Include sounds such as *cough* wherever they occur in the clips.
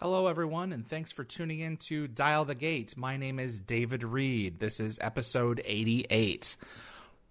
Hello, everyone, and thanks for tuning in to Dial the Gate. My name is David Read. This is episode 88.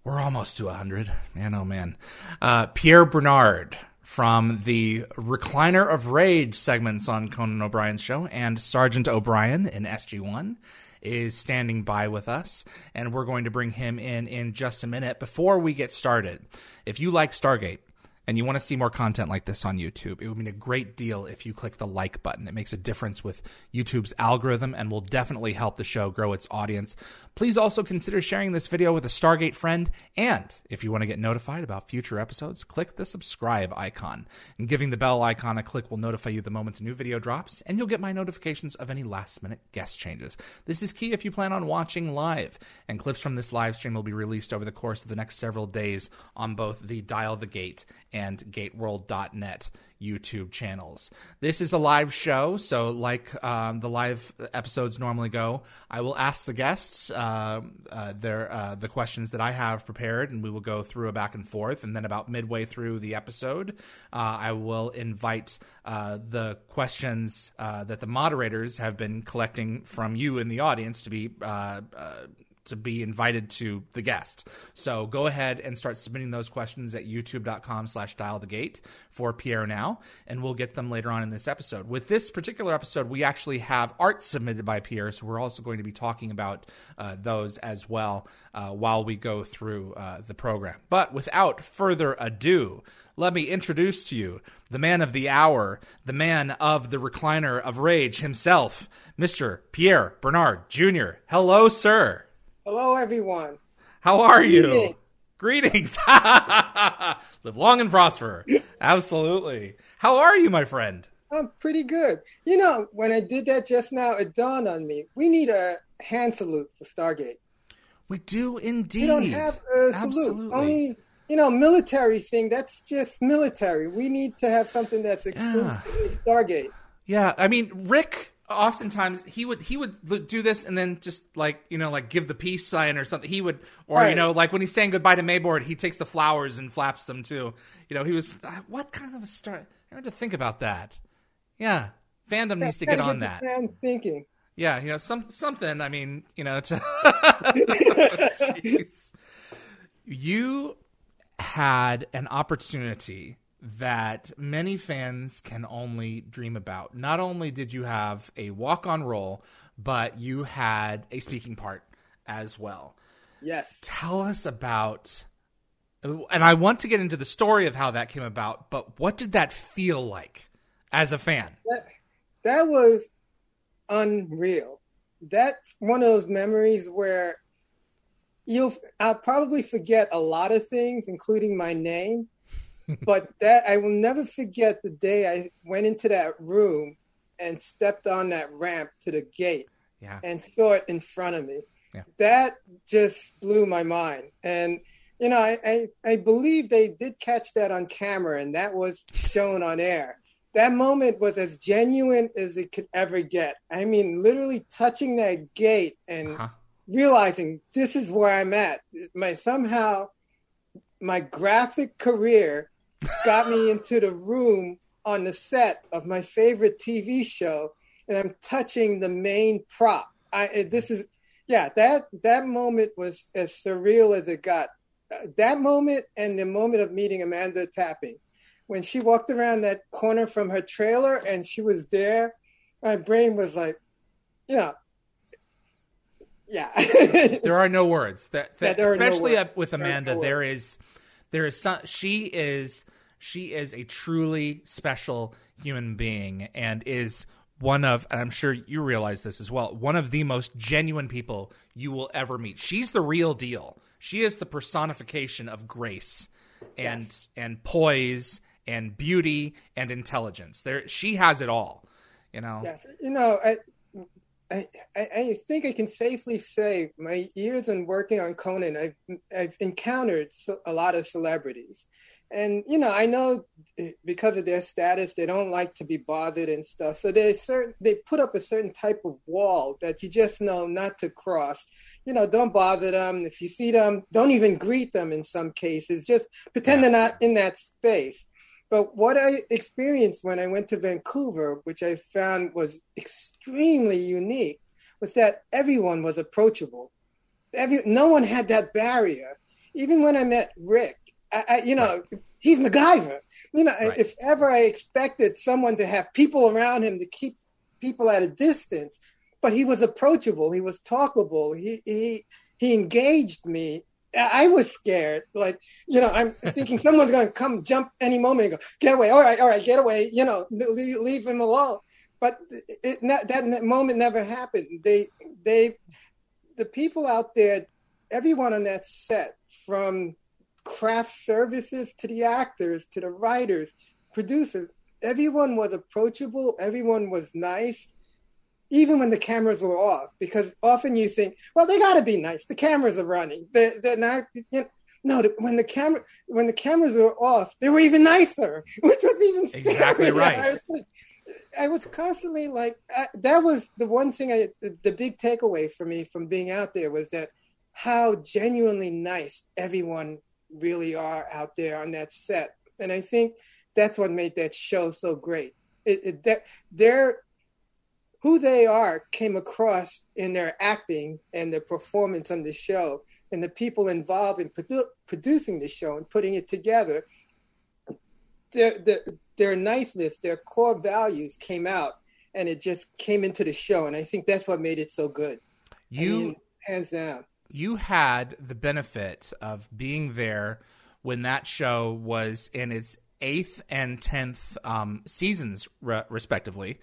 We're almost to 100. Man, oh man. Uh, Pierre Bernard from the Recliner of Rage segments on Conan O'Brien's show and Sergeant O'Brien in SG1 is standing by with us, and we're going to bring him in in just a minute. Before we get started, if you like Stargate, and you want to see more content like this on YouTube, it would mean a great deal if you click the like button. It makes a difference with YouTube's algorithm and will definitely help the show grow its audience. Please also consider sharing this video with a Stargate friend. And if you want to get notified about future episodes, click the subscribe icon. And giving the bell icon a click will notify you the moment a new video drops, and you'll get my notifications of any last minute guest changes. This is key if you plan on watching live, and clips from this live stream will be released over the course of the next several days on both the Dial the Gate and gateworld.net YouTube channels. This is a live show, so like um, the live episodes normally go, I will ask the guests uh, uh, their uh, the questions that I have prepared, and we will go through a back and forth. And then about midway through the episode, uh, I will invite uh, the questions uh, that the moderators have been collecting from you in the audience to be to be invited to the guest. So go ahead and start submitting those questions at youtube.com slash dial the gate for Pierre now, and we'll get them later on in this episode. With this particular episode, we actually have art submitted by Pierre, so we're also going to be talking about uh, those as well uh, while we go through uh, the program. But without further ado, let me introduce to you the man of the hour, the man of the recliner of rage himself, Mr. Pierre Bernard Jr. Hello, sir. Hello, everyone. How are you? Greetings. *laughs* Live long and prosper. Absolutely. How are you, my friend? I'm pretty good. You know, when I did that just now, it dawned on me we need a hand salute for Stargate. We do indeed. We don't have a salute. Absolutely. Only, you know, military thing, that's just military. We need to have something that's exclusive yeah. to Stargate. Yeah, I mean, Rick oftentimes he would he would do this and then just like you know like give the peace sign or something. He would or right. you know like when he's saying goodbye to Maybourne he takes the flowers and flaps them too. You know he was uh, what kind of a start I had to think about that. Yeah fandom needs to get on that. Fan thinking. Yeah you know some something I mean you know to *laughs* *laughs* you had an opportunity that many fans can only dream about. Not only did you have a walk on role, but you had a speaking part as well. Yes. Tell us about, and I want to get into the story of how that came about, but what did that feel like as a fan? That, that was unreal. That's one of those memories where you'll, I'll probably forget a lot of things, including my name but that I will never forget the day I went into that room and stepped on that ramp to the gate yeah. and saw it in front of me. Yeah. That just blew my mind. And you know, I, I, I believe they did catch that on camera and that was shown on air. That moment was as genuine as it could ever get. I mean, literally touching that gate and uh-huh. realizing this is where I'm at. My somehow my graphic career got me into the room on the set of my favorite TV show, and I'm touching the main prop. I this is yeah that that moment was as surreal as it got. That moment and the moment of meeting Amanda Tapping, when she walked around that corner from her trailer and she was there, my brain was like, you know, yeah. *laughs* there are no words. That, that yeah, especially no words. with Amanda, there, there is there is some, she is she is a truly special human being and is one of and I'm sure you realize this as well, one of the most genuine people you will ever meet. She's the real deal. She is the personification of grace and yes. and poise and beauty and intelligence. There, she has it all. You know. Yes, you know, I, I, I think I can safely say my years in working on Conan, I've I've encountered a lot of celebrities, and you know I know eh, because of their status they don't like to be bothered and stuff. So they certain they put up a certain type of wall that you just know not to cross. You know, don't bother them. If you see them, don't even greet them. In some cases, just pretend they're not in that space. But what I experienced when I went to Vancouver, which I found was extremely unique, was that everyone was approachable. Every no one had that barrier. Even when I met Rick, I, I, you know, right. he's MacGyver. You know, right. if ever I expected someone to have people around him to keep people at a distance, but he was approachable. He was talkable. He he he engaged me I was scared. Like, you know, I'm thinking someone's going to come jump any moment and go, get away. All right, all right, get away. You know, leave, leave him alone. But it, that moment never happened. They, they, the people out there, everyone on that set, from craft services to the actors to the writers, producers, everyone was approachable. Everyone was nice even when the cameras were off, because often you think, well, they got to be nice. The cameras are running. They're, they're not. You know, no, when the camera when the cameras were off, they were even nicer, *laughs* which was even scarier. exactly right. *laughs* I was, I was constantly like, I, that was the one thing I the, the big takeaway for me from being out there was that how genuinely nice everyone really are out there on that set, and I think that's what made that show so great. It, it that they're who they are came across in their acting and their performance on the show and the people involved in produ- producing the show and putting it together. Their, their, their niceness their core values came out and it just came into the show. And i think that's what made it so good. You I mean, hands down. you had the benefit of being there when that show was in its eighth and tenth um, seasons, re- respectively,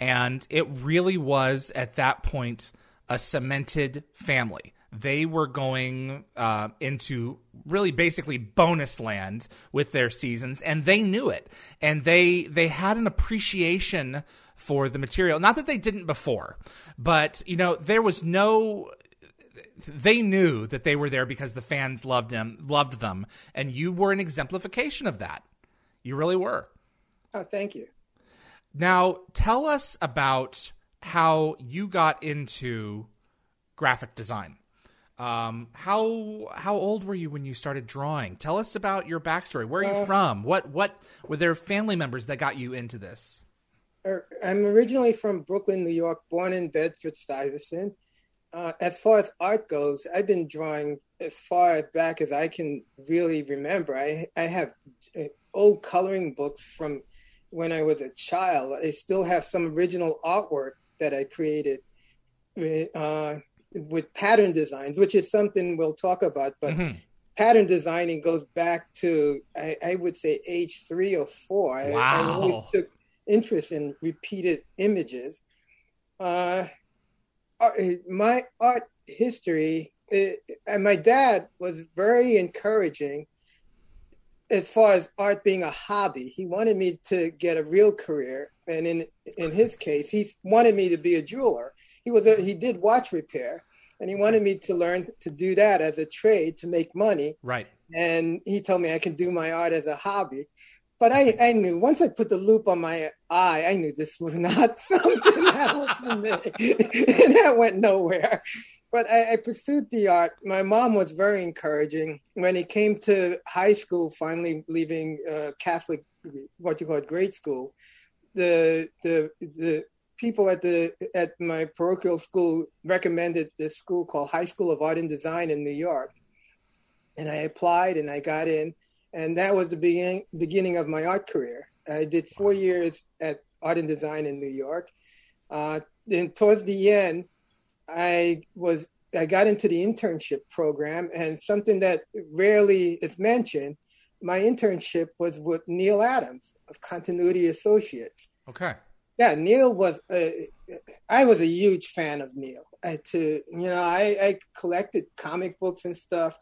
and it really was at that point a cemented family. They were going uh, into really basically bonus land with their seasons, and they knew it. And they they had an appreciation for the material. Not that they didn't before, but you know there was no they knew that they were there because the fans loved them loved them and you were an exemplification of that you really were oh thank you now, tell us about how you got into graphic design. Um, how how old were you when you started drawing? Tell us about your backstory. Where are you uh, from? What what were there family members that got you into this? Er, I'm originally from Brooklyn, New York, born in Bedford Stuyvesant. Uh, as far as art goes, I've been drawing as far back as I can really remember. I I have uh, old coloring books from when I was a child. I still have some original artwork that I created uh, with pattern designs, which is something we'll talk about. But mm-hmm. pattern designing goes back to, I, I, would say, age three or four. Wow. I, I really took interest in repeated images. Uh, my art history, it, and my dad was very encouraging as far as art being a hobby. He wanted me to get a real career, and in in his case, he wanted me to be a jeweler. He was a, he did watch repair, and he wanted me to learn to do that as a trade to make money. Right. And he told me I can do my art as a hobby. But I, I knew once I put the loop on my eye, I knew this was not *laughs* something that was for me. *laughs* and that went nowhere but I, I, pursued the art. My mom was very encouraging. When it came to high school, finally leaving uh, Catholic, what you call it, grade school, the the the people at the at my parochial school recommended this school called High School of Art and Design in New York, and I applied and I got in, and that was the beginning beginning of my art career. I did four years at Art and Design in New York. Uh, then towards the end, I was I got into the internship program, and something that rarely is mentioned, my internship was with Neal Adams of Continuity Associates. Okay. Yeah, Neal was. A, I was a huge fan of Neal. I, to you know, I, I collected comic books and stuff,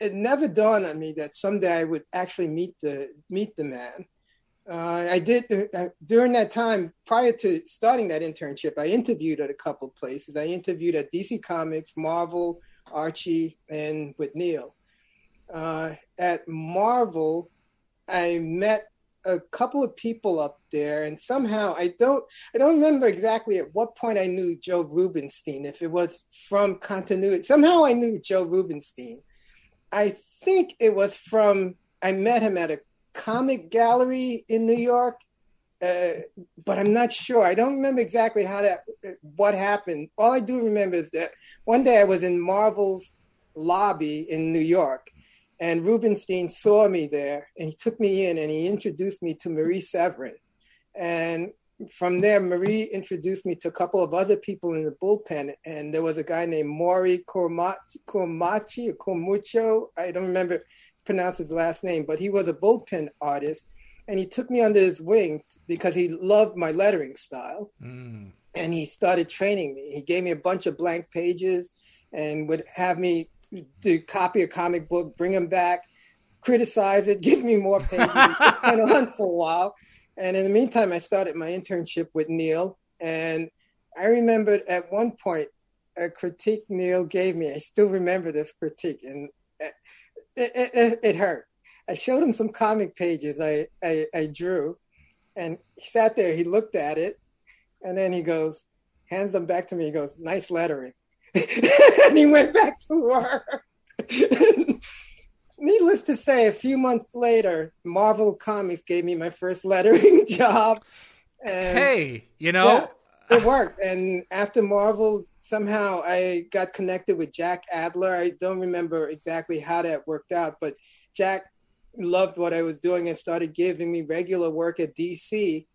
it never dawned on me that someday I would actually meet the meet the man. Uh, I did uh, during that time prior to starting that internship. I interviewed at a couple places. I interviewed at DC Comics, Marvel, Archie, and with Neal. Uh, at Marvel, I met a couple of people up there, and somehow I don't I don't remember exactly at what point I knew Joe Rubinstein. If it was from continuity, somehow I knew Joe Rubinstein. I think it was from I met him at a comic gallery in New York, uh, but I'm not sure. I don't remember exactly how that what happened. All I do remember is that one day I was in Marvel's lobby in New York and Rubinstein saw me there and he took me in and he introduced me to Marie Severin. And from there, Marie introduced me to a couple of other people in the bullpen. And there was a guy named Maury Cormachi, or Cormucho. I don't remember pronounce his last name, but he was a bullpen artist. And he took me under his wing because he loved my lettering style. Mm. And he started training me. He gave me a bunch of blank pages and would have me do copy a comic book, bring them back, criticize it, *laughs* give me more pages, and on for a while. And in the meantime, I started my internship with Neal. And I remembered at one point a critique Neal gave me. I still remember this critique, and it, it, it, hurt. I showed him some comic pages I, I, I drew, and he sat there. He looked at it, and then he goes, hands them back to me. He goes, "Nice lettering." *laughs* and he went back to work. *laughs* Needless to say, a few months later, Marvel Comics gave me my first lettering *laughs* job. And hey, you know, yeah, it worked. And after Marvel, somehow I got connected with Jack Adler. I don't remember exactly how that worked out, but Jack loved what I was doing and started giving me regular work at DC.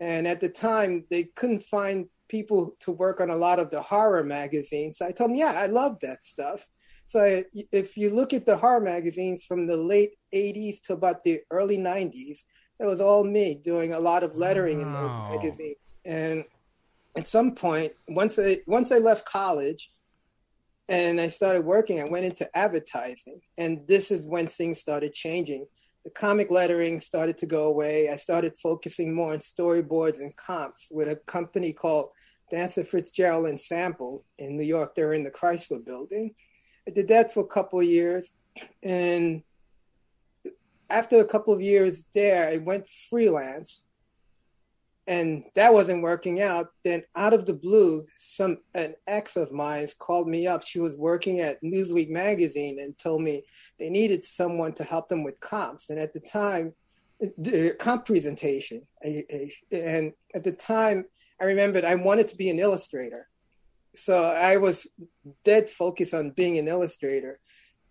And at the time, they couldn't find people to work on a lot of the horror magazines. I told him, yeah, I love that stuff. So if you look at the horror magazines from the late 80s to about the early 90s, that was all me doing a lot of lettering in those magazines. And at some point, once I once I left college and I started working, I went into advertising. And this is when things started changing. The comic lettering started to go away. I started focusing more on storyboards and comps with a company called Dancer Fitzgerald and Sample in New York. They're in the Chrysler building. I did that for a couple of years. And after a couple of years there, I went freelance. And that wasn't working out. Then out of the blue, some an ex of mine called me up. She was working at Newsweek magazine and told me they needed someone to help them with comps. And at the time, the comp presentation. And at the time, I remembered I wanted to be an illustrator. So I was dead focused on being an illustrator,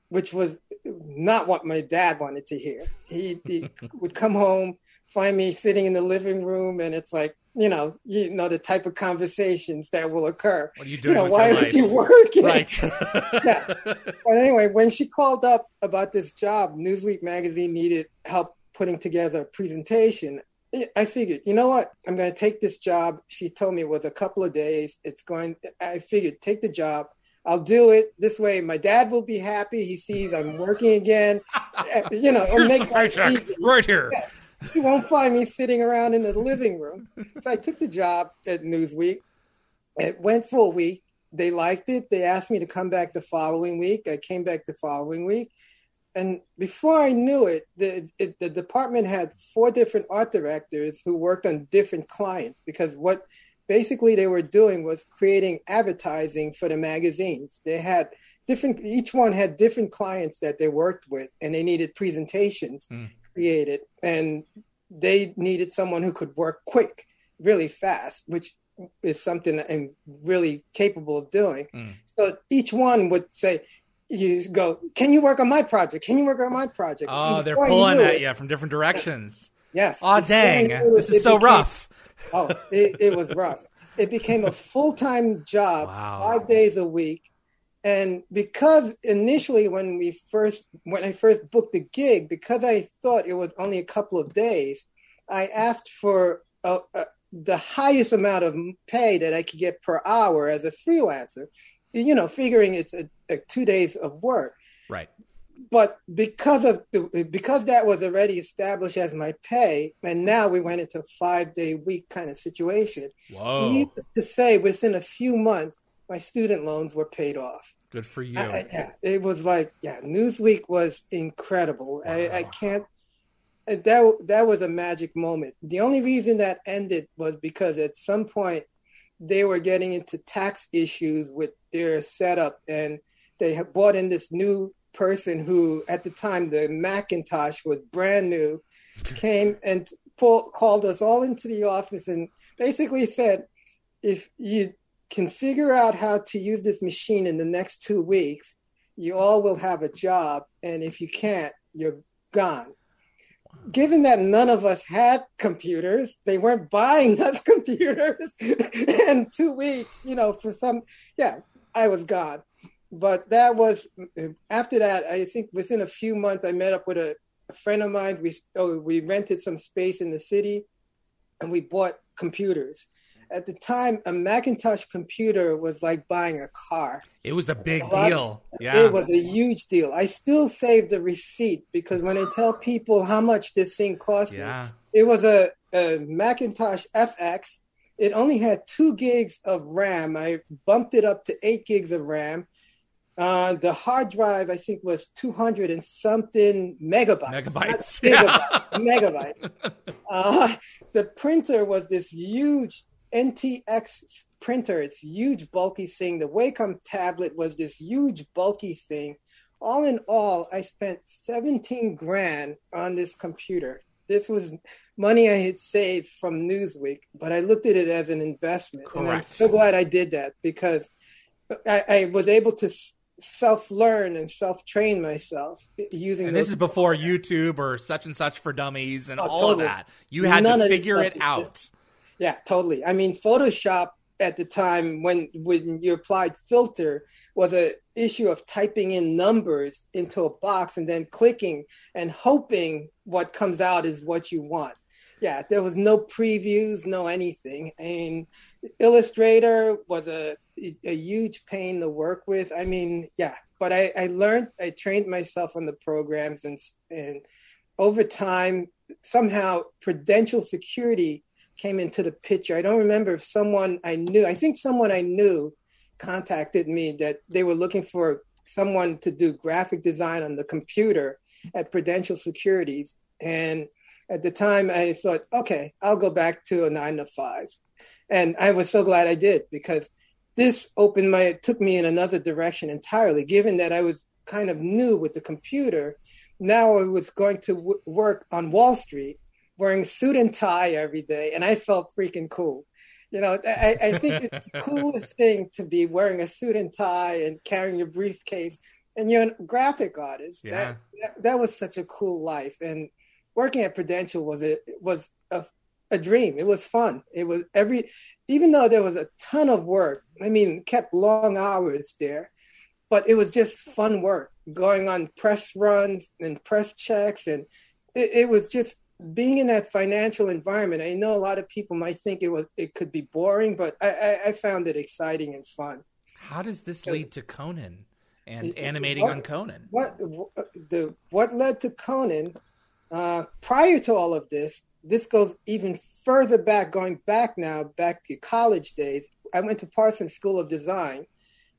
which was not what my dad wanted to hear. He, he *laughs* would come home, find me sitting in the living room, and it's like, you know, you know the type of conversations that will occur. What are you doing? You know, why are you working? Right. *laughs* yeah. But anyway, when she called up about this job, Newsweek magazine needed help putting together a presentation. I figured, you know what? I'm going to take this job. She told me it was a couple of days. It's going, I figured, take the job. I'll do it this way. My dad will be happy. He sees I'm working again. *laughs* Eh, you know, it'll make right, easy. right here. Yeah. He won't find me sitting around in the living room. So I took the job at Newsweek. It went for a week. They liked it. They asked me to come back the following week. I came back the following week and before I knew it the, it, the department had four different art directors who worked on different clients because what basically they were doing was creating advertising for the magazines. They had different, each one had different clients that they worked with, and they needed presentations mm. created, and they needed someone who could work quick, really fast, which is something I'm really capable of doing. Mm. So each one would say, you go, can you work on my project? Can you work on my project? Oh, they're pulling at you from different directions. Yes. Oh, dang. This is so became, rough. *laughs* oh, it, it, was rough. It became a *laughs* full time job, wow. five days a week. And because initially, when we first, when I first booked the gig, because I thought it was only a couple of days, I asked for a, a, the highest amount of pay that I could get per hour as a freelancer you know, figuring it's a Uh, two days of work. Right. but because of because that was already established as my pay, and now we went into a five day week kind of situation. Whoa! Needless to say, within a few months, my student loans were paid off. Good for you. I, yeah, it was like yeah, Newsweek was incredible. Wow. I, I can't. That that was a magic moment. The only reason that ended was because at some point they were getting into tax issues with their setup, and they had brought in this new person who, at the time, the Macintosh was brand new, *laughs* came and called us all into the office and basically said, if you can figure out how to use this machine in the next two weeks, you all will have a job. And if you can't, you're gone. Given that none of us had computers, they weren't *laughs* buying us computers. *laughs* and two weeks, you know, for some, yeah, I was gone. But that was after that. I think within a few months, I met up with a, a friend of mine. We oh, we rented some space in the city, and we bought computers at the time, a Macintosh computer was like buying a car. It was a big deal. yeah. It was a huge deal. I still save the receipt because when I tell people how much this thing cost yeah. me, it was a, a Macintosh FX. It only had two gigs of RAM. I bumped it up to eight gigs of RAM. Uh, the hard drive, I think, was 200 and something megabytes. Megabytes. Yeah. *laughs* megabyte. Uh, the printer was this huge NTX printer. It's huge, bulky thing. The Wacom tablet was this huge, bulky thing. All in all, I spent 17 grand on this computer. This was money I had saved from Newsweek, but I looked at it as an investment. Correct. And I'm so glad I did that because I, I was able to self learn and self train myself using. And this is before YouTube or such and such for dummies and oh, all totally. of that. You had None to figure it out. Yeah, totally. I mean, Photoshop at the time when when you applied filter was a issue of typing in numbers into a box and then clicking and hoping what comes out is what you want. Yeah, there was no previews, no anything. And Illustrator was a a huge pain to work with. I mean, yeah, but I, I learned, I trained myself on the programs and and over time somehow prudential security came into the picture. I don't remember if someone I knew, I think someone I knew contacted me that they were looking for someone to do graphic design on the computer at Prudential Securities. And at the time, I thought, okay, I'll go back to a nine to five. And I was so glad I did because this opened my, it took me in another direction entirely, given that I was kind of new with the computer. Now I was going to w- work on Wall Street wearing suit and tie every day, and I felt freaking cool. You know, I, I think it's the *laughs* coolest thing to be wearing a suit and tie and carrying your briefcase, and you're a graphic artist. Yeah. That, that, that was such a cool life, and working at Prudential was a was a, a dream. It was fun. It was every, even though there was a ton of work. I mean, kept long hours there, but it was just fun work. Going on press runs and press checks, and it, it was just being in that financial environment, I know a lot of people might think it was it could be boring, but I, I, I found it exciting and fun. How does this lead to Conan and animating what, on Conan? What the what led to Conan? Uh, prior to all of this, this goes even further back, going back now, back to college days. I went to Parsons School of Design.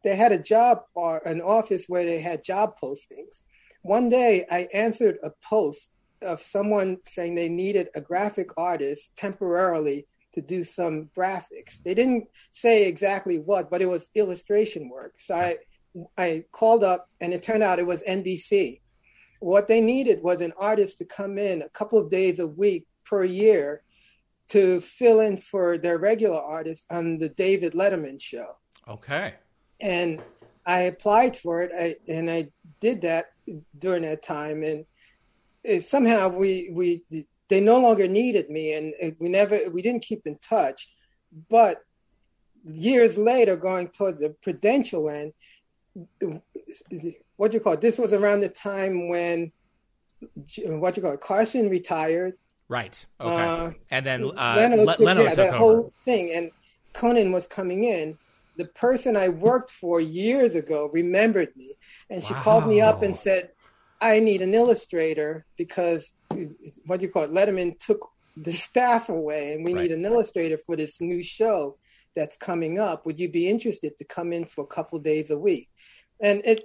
They had a job or an office where they had job postings. One day, I answered a post of someone saying they needed a graphic artist temporarily to do some graphics. They didn't say exactly what, but it was illustration work. So I I called up and it turned out it was NBC. What they needed was an artist to come in a couple of days a week per year to fill in for their regular artist on the David Letterman show. Okay. And I applied for it I, and I did that during that time and somehow we we they no longer needed me, and we never we didn't keep in touch. But years later, going towards the prudential end, what do you call it? This was around the time when what do you call it? Carson retired. Right. Okay. Uh, and then uh, Leno, Le- Leno yeah, took that over. whole thing, and Conan was coming in. The person I worked for years ago remembered me, and she wow. called me up and said, I need an illustrator because what do you call it? Letterman took the staff away, and we Right. need an illustrator for this new show that's coming up. Would you be interested to come in for a couple days a week? And it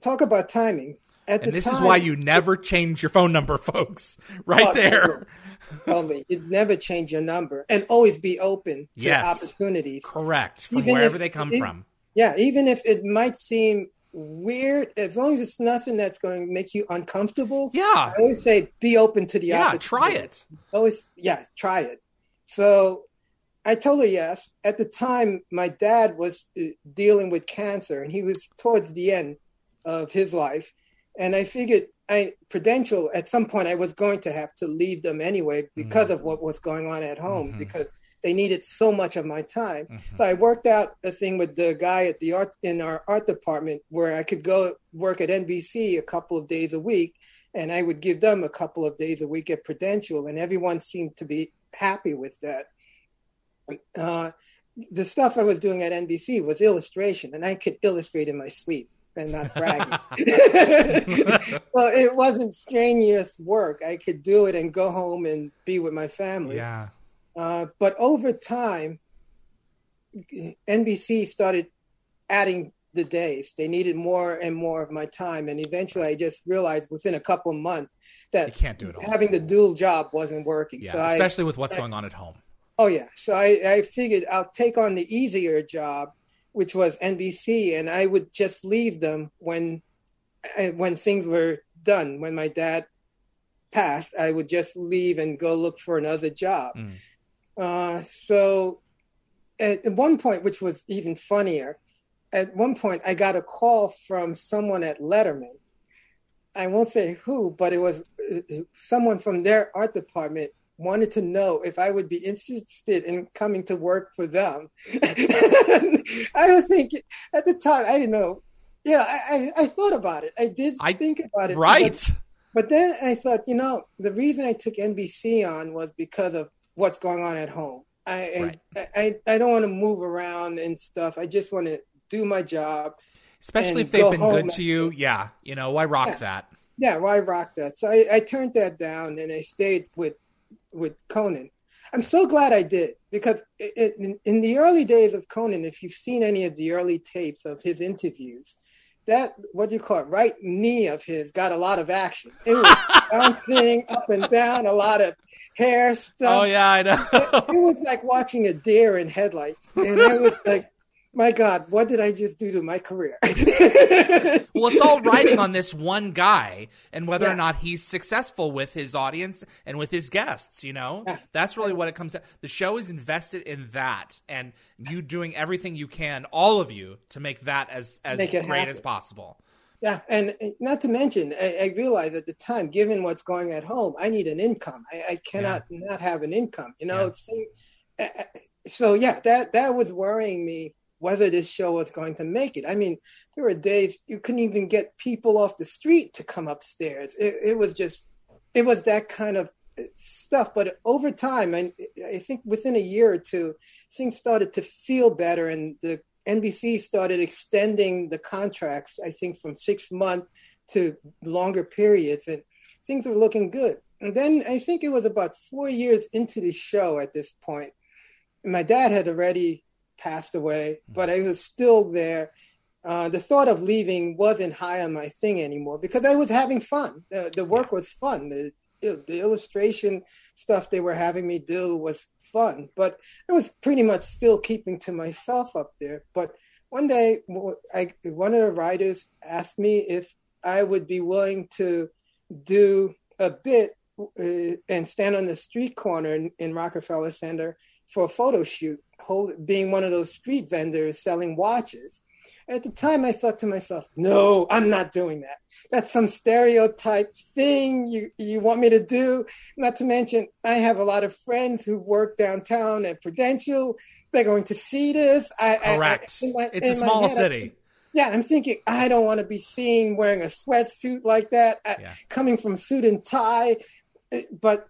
talk about timing. And this is why you never change your phone number, *laughs* folks. Right Oh, there. totally. You'd never change your number and always be open to Yes. opportunities. Correct. From Even wherever if- they come if- from. Yeah, even if it might seem weird, as long as it's nothing that's going to make you uncomfortable. Yeah. I always say be open to the Yeah. Try it. Always, yeah, try it. So I told her yes. At the time, my dad was uh, dealing with cancer, and he was towards the end of his life. And I figured, I Prudential at some point I was going to have to leave them anyway because of what was going on at home Mhm. because they needed so much of my time. Mhm. So I worked out a thing with the guy at the art in our art department where I could go work at NBC a couple of days a week, and I would give them a couple of days a week at Prudential, and everyone seemed to be happy with that. Uh, the stuff I was doing at NBC was illustration, and I could illustrate in my sleep and not bragging. *laughs* well, it wasn't strenuous work. I could do it and go home and be with my family. Yeah. Uh, but over time, NBC started adding the days. They needed more and more of my time. And eventually I just realized within a couple of months You that can't do it all. having the dual job wasn't working. Yeah. so I, Especially with what's going on at home. oh yeah. So I, I figured I'll take on the easier job, which was NBC, and I would just leave them when, eh, when things were done. When my dad passed, I would just leave and go look for another job. Mm. Uh, so at one point, which was even funnier, at one point I got a call from someone at Letterman. I won't say who, but it was uh, someone from their art department wanted to know if I would be interested in coming to work for them. *laughs* I was thinking at the time, I didn't know. Yeah, I, I, I thought about it. I did I- think about it. Right. but then I thought, you know, the reason I took NBC on was because of what's going on at home. I Right. I, I, I don't want to move around and stuff. I just want to do my job. Especially if they've been good to you. Yeah. You know, why rock Yeah. that? Yeah, why rock that? So I, I turned that down and I stayed with with Conan. I'm so glad I did because it, it, in, in the early days of Conan, if you've seen any of the early tapes of his interviews, that what do you call it, right knee of his got a lot of action. It was *laughs* bouncing up and down, a lot of hair stuff. Oh, yeah, I know. it was like watching a deer in headlights, and I was like, "My God, what did I just do to my career?" *laughs* well, it's all riding on this one guy and whether or not he's successful with his audience and with his guests, you know? Yeah. That's really what it comes to. The show is invested in that and you doing everything you can, all of you, to make that as, as great happen. as possible. Yeah, and uh, not to mention, I, I realized at the time, given what's going at home, I need an income. I, I cannot not have an income. You know, Yeah. so, uh, uh, so yeah, that that was worrying me whether this show was going to make it. I mean, there were days you couldn't even get people off the street to come upstairs. It, it was just, it was that kind of stuff. But over time, and I think within a year or two, things started to feel better, and the NBC started extending the contracts, I think from six months to longer periods, and things were looking good. And then I think it was about four years into the show at this point. My dad had already passed away, but I was still there. Uh, the thought of leaving wasn't high on my thing anymore because I was having fun. The, the work was fun. The, the illustration stuff they were having me do was fun, but I was pretty much still keeping to myself up there. But one day, I, one of the writers asked me if I would be willing to do a bit uh, and stand on the street corner in, in Rockefeller Center for a photo shoot, hold, being one of those street vendors selling watches. At the time, I thought to myself, no, I'm not doing that. That's some stereotype thing you, you want me to do. Not to mention, I have a lot of friends who work downtown at Prudential. They're going to see this. I, Correct. I, in my- it's a small head, I city. yeah, I'm thinking I don't want to be seen wearing a sweatsuit like that, Yeah. coming from suit and tie. Uh, But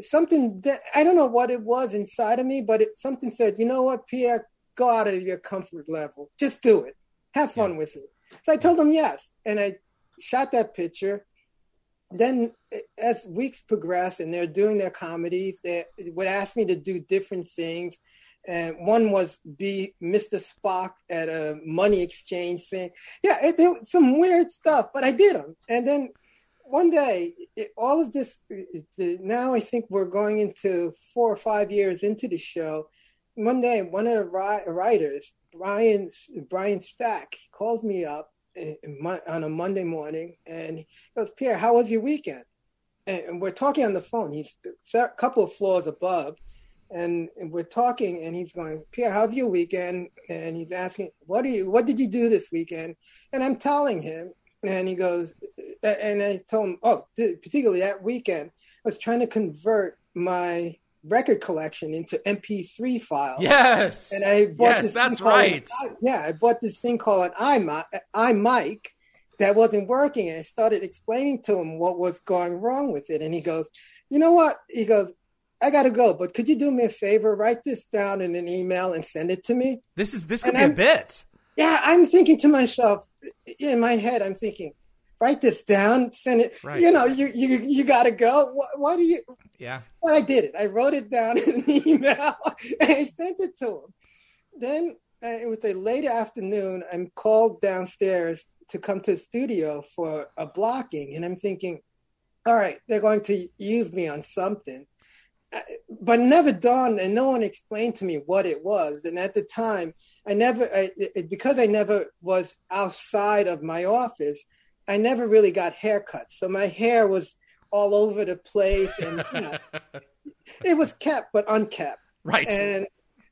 something that, I don't know what it was inside of me, but it, something said, you know what, Pierre, go out of your comfort level. Just do it. Have fun with it. So I told him yes, and I shot that picture. then as weeks progress and they're doing their comedies, they would ask me to do different things. And one was be Mr. Spock at a money exchange thing. Yeah, it, there was some weird stuff, but I did them. And then one day, it, all of this, it, now I think we're going into four or five years into the show. One day, one of the writers, Brian, Brian Stack, calls me up eh, on a Monday morning, and he goes, "Pierre, how was your weekend?" And we're talking on the phone. He's a couple of floors above, and we're talking, and he's going, "Pierre, how's your weekend?" And he's asking, "What do you? What did you do this weekend?" And I'm telling him, and he goes, and I told him, "Oh, particularly that weekend, I was trying to convert my." record collection into MP3 files. Yes. And I bought yes, this that's right. An, yeah, I bought this thing called an iMic uh, that wasn't working. And I started explaining to him what was going wrong with it. And he goes, You know what? He goes, I gotta go, but could you do me a favor? Write this down in an email and send it to me. This is this could and be I'm, a bit. Yeah, I'm thinking to myself in my head, I'm thinking, write this down, send it. Right. You know, you you you got to go. Why, why, do you? Yeah. Well, I did it. I wrote it down *laughs* in an email *laughs* and I sent it to him. Then uh, it was a late afternoon. I'm called downstairs to come to the studio for a blocking, and I'm thinking, all right, they're going to use me on something. Uh, but never dawned, and no one explained to me what it was. And at the time, I never, I, it, because I never was outside of my office, I never really got haircuts, so my hair was all over the place, and you know, *laughs* it was kept but unkept. Right. And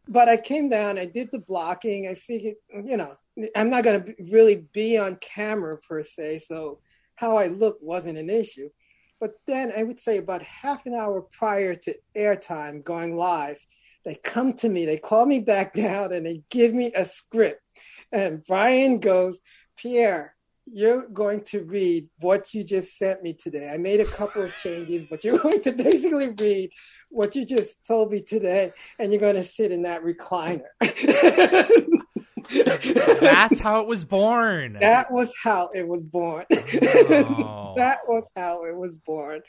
but I came down, I did the blocking. I figured, you know, I'm not going to really be on camera per se, so how I look wasn't an issue. But then I would say about half an hour prior to airtime going live, they come to me, they call me back *laughs* down, and they give me a script. And Brian goes, Pierre, you're going to read what you just sent me today. I made a couple of changes, but you're *laughs* going to basically read what you just told me today, and you're going to sit in that recliner. *laughs* That's how it was born. That was how it was born. *laughs* Oh. that was how it was born.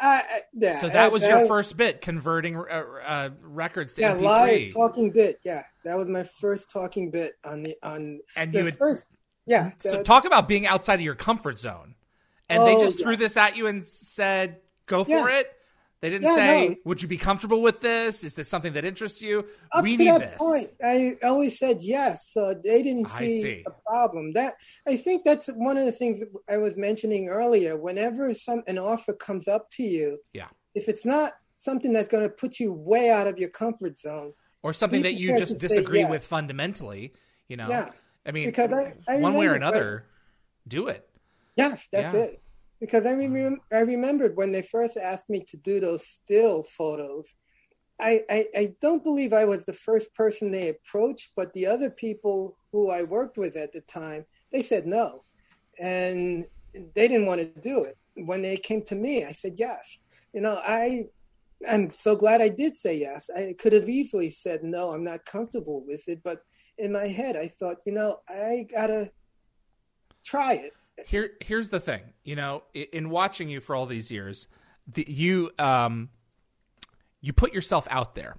Uh, yeah, so that was that your first bit, converting uh, uh, records to yeah, MP3. live talking bit. Yeah, that was my first talking bit on the on. And the you first yeah. So talk about being outside of your comfort zone. And oh, they just yeah. threw this at you and said, "Go for yeah. it." They didn't yeah, say, no. "Would you be comfortable with this? Is this something that interests you?" Up we to need that this. Point, I always said yes, so they didn't see, see, a problem. That I think that's one of the things I was mentioning earlier. Whenever some an offer comes up to you, yeah, if it's not something that's going to put you way out of your comfort zone, or something that you just disagree yes. with fundamentally, you know, yeah. I mean, because I, I one way or another, do it. Yes, that's yeah. it. Because I mm-hmm. mean, I remembered when they first asked me to do those still photos. I, I, I don't believe I was the first person they approached, but the other people who I worked with at the time, they said no, and they didn't want to do it. When they came to me, I said yes. You know, I I'm so glad I did say yes. I could have easily said no, I'm not comfortable with it, but in my head, I thought, you know, I gotta try it. Here, here's the thing. You know, in watching you for all these years, the, you um, you put yourself out there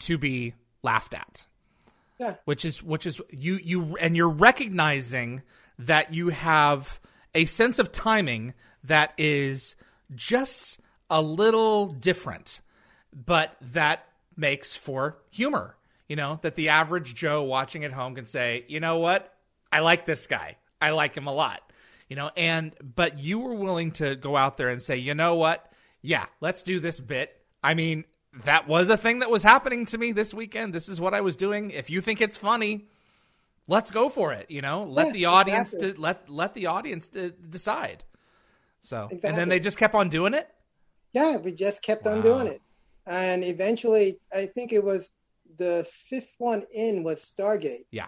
to be laughed at. Yeah. Which is which is you you and you're recognizing that you have a sense of timing that is just a little different, but that makes for humor you know, that the average Joe watching at home can say, you know what? I like this guy. I like him a lot. You know, and but you were willing to go out there and say, you know what? Yeah, let's do this bit. I mean, that was a thing that was happening to me this weekend. This is what I was doing. If you think it's funny, let's go for it. You know, let yeah, the audience exactly. de- let let the audience de- decide. So, exactly. and then they just kept on doing it. Yeah, we just kept wow. on doing it, and eventually, I think it was the fifth one in was Stargate. Yeah.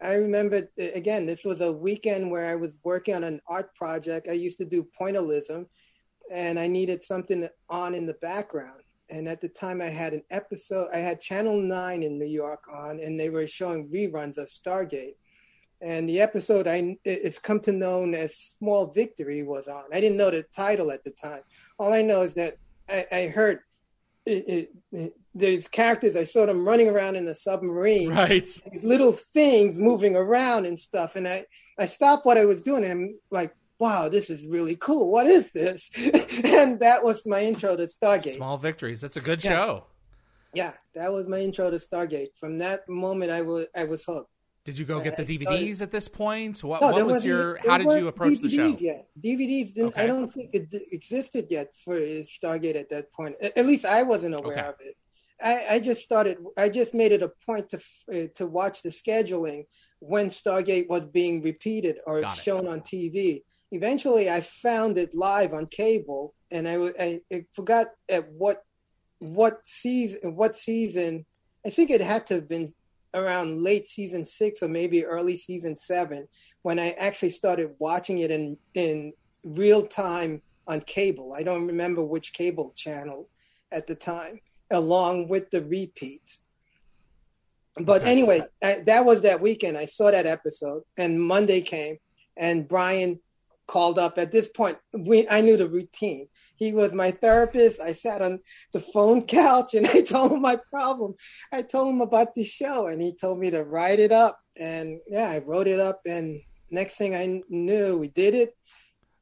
I remember again, this was a weekend where I was working on an art project. I used to do pointillism and I needed something on in the background. And at the time I had an episode, I had Channel 9 in New York on, and they were showing reruns of Stargate. and the episode I it's come to known as Small Victory was on. I didn't know the title at the time. All I know is that I, I heard it, it, it, there's characters. I saw them running around in the submarine, right? These little things moving around and stuff. And I I stopped what I was doing. And I'm like, wow, this is really cool. What is this? *laughs* and that was my intro to Stargate. Small victories. That's a good Yeah. show. Yeah, that was my intro to Stargate. From that moment, I was I was hooked. Did you go get the DVDs at this point? What, No, what was your? How did you approach the show? DVDs Yet. DVDs didn't. Okay. I don't think it existed yet for Stargate at that point. At least I wasn't aware Okay. of it. I, I just started. I just made it a point to uh, to watch the scheduling when Stargate was being repeated or shown on TV. Eventually, I found it live on cable, and I I forgot at what what season. What season? I think it had to have been around late season six or maybe early season seven when I actually started watching it in in real time on cable. I don't remember which cable channel at the time, along with the repeats. But Okay. anyway, I, that was that weekend. I saw that episode, and Monday came, and Brian called up. At this point, we I knew the routine. He was my therapist. I sat on the phone *laughs* couch and I told him my problem. I told him about the show, and he told me to write it up. And yeah, I wrote it up. And next thing I knew, we did it.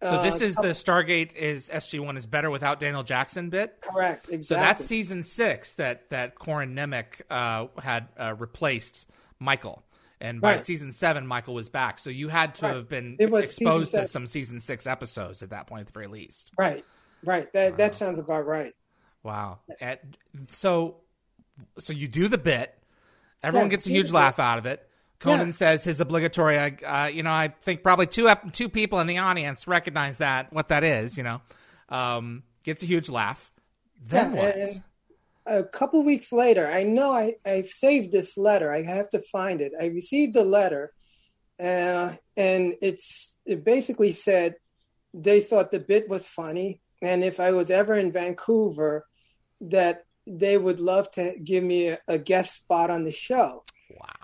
So this Uh, is the Stargate is SG One is better without Daniel Jackson bit. correct. Exactly. So that's season six that that Corin Nemec uh, had uh, replaced Michael, and by Right. season seven, Michael was back. So you had to Right. have been exposed to some season six episodes at that point, at the very least. right. Right. That Wow. that sounds about right. Wow. At, so, so you do the bit. Everyone Yeah, gets a huge laugh out of it. Conan Yeah. says his obligatory. Uh, you know, I think probably two two people in the audience recognize that what that is. You know, um, gets a huge laugh. Then Yeah, what? a couple weeks later, I know I, I've saved this letter. I have to find it. I received a letter, uh, and it's it basically said they thought the bit was funny, and if I was ever in Vancouver, that they would love to give me a, a guest spot on the show.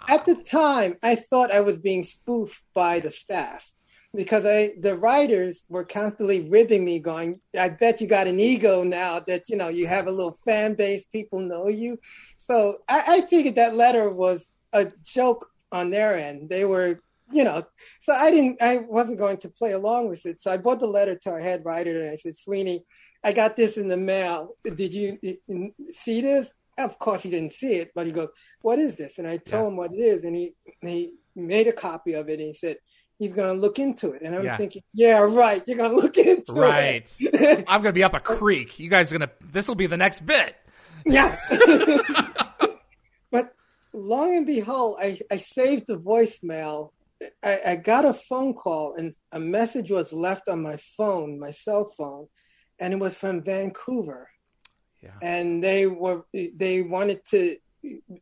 At the time, I thought I was being spoofed by the staff because I the writers were constantly ribbing me, going, "I bet you got an ego now that you know you have a little fan base, people know you." So I, I figured that letter was a joke on their end. They were, you know, so I didn't, I wasn't going to play along with it. So I brought the letter to our head writer and I said, "Sweeney, I got this in the mail. Did you see this?" Of course, he didn't see it, but he goes, "What is this?" And I told Yeah. him what it is, and he he made a copy of it and he said he's going to look into it. And I'm Yeah. thinking, "Yeah, right. You're going to look into Right. it." Right? *laughs* I'm gonna be up a creek. You guys are gonna. This will be the next bit. yes. *laughs* *laughs* but long and behold, I, I saved the voicemail. I, I got a phone call and a message was left on my phone, my cell phone, and it was from Vancouver. Yeah. and they were they wanted to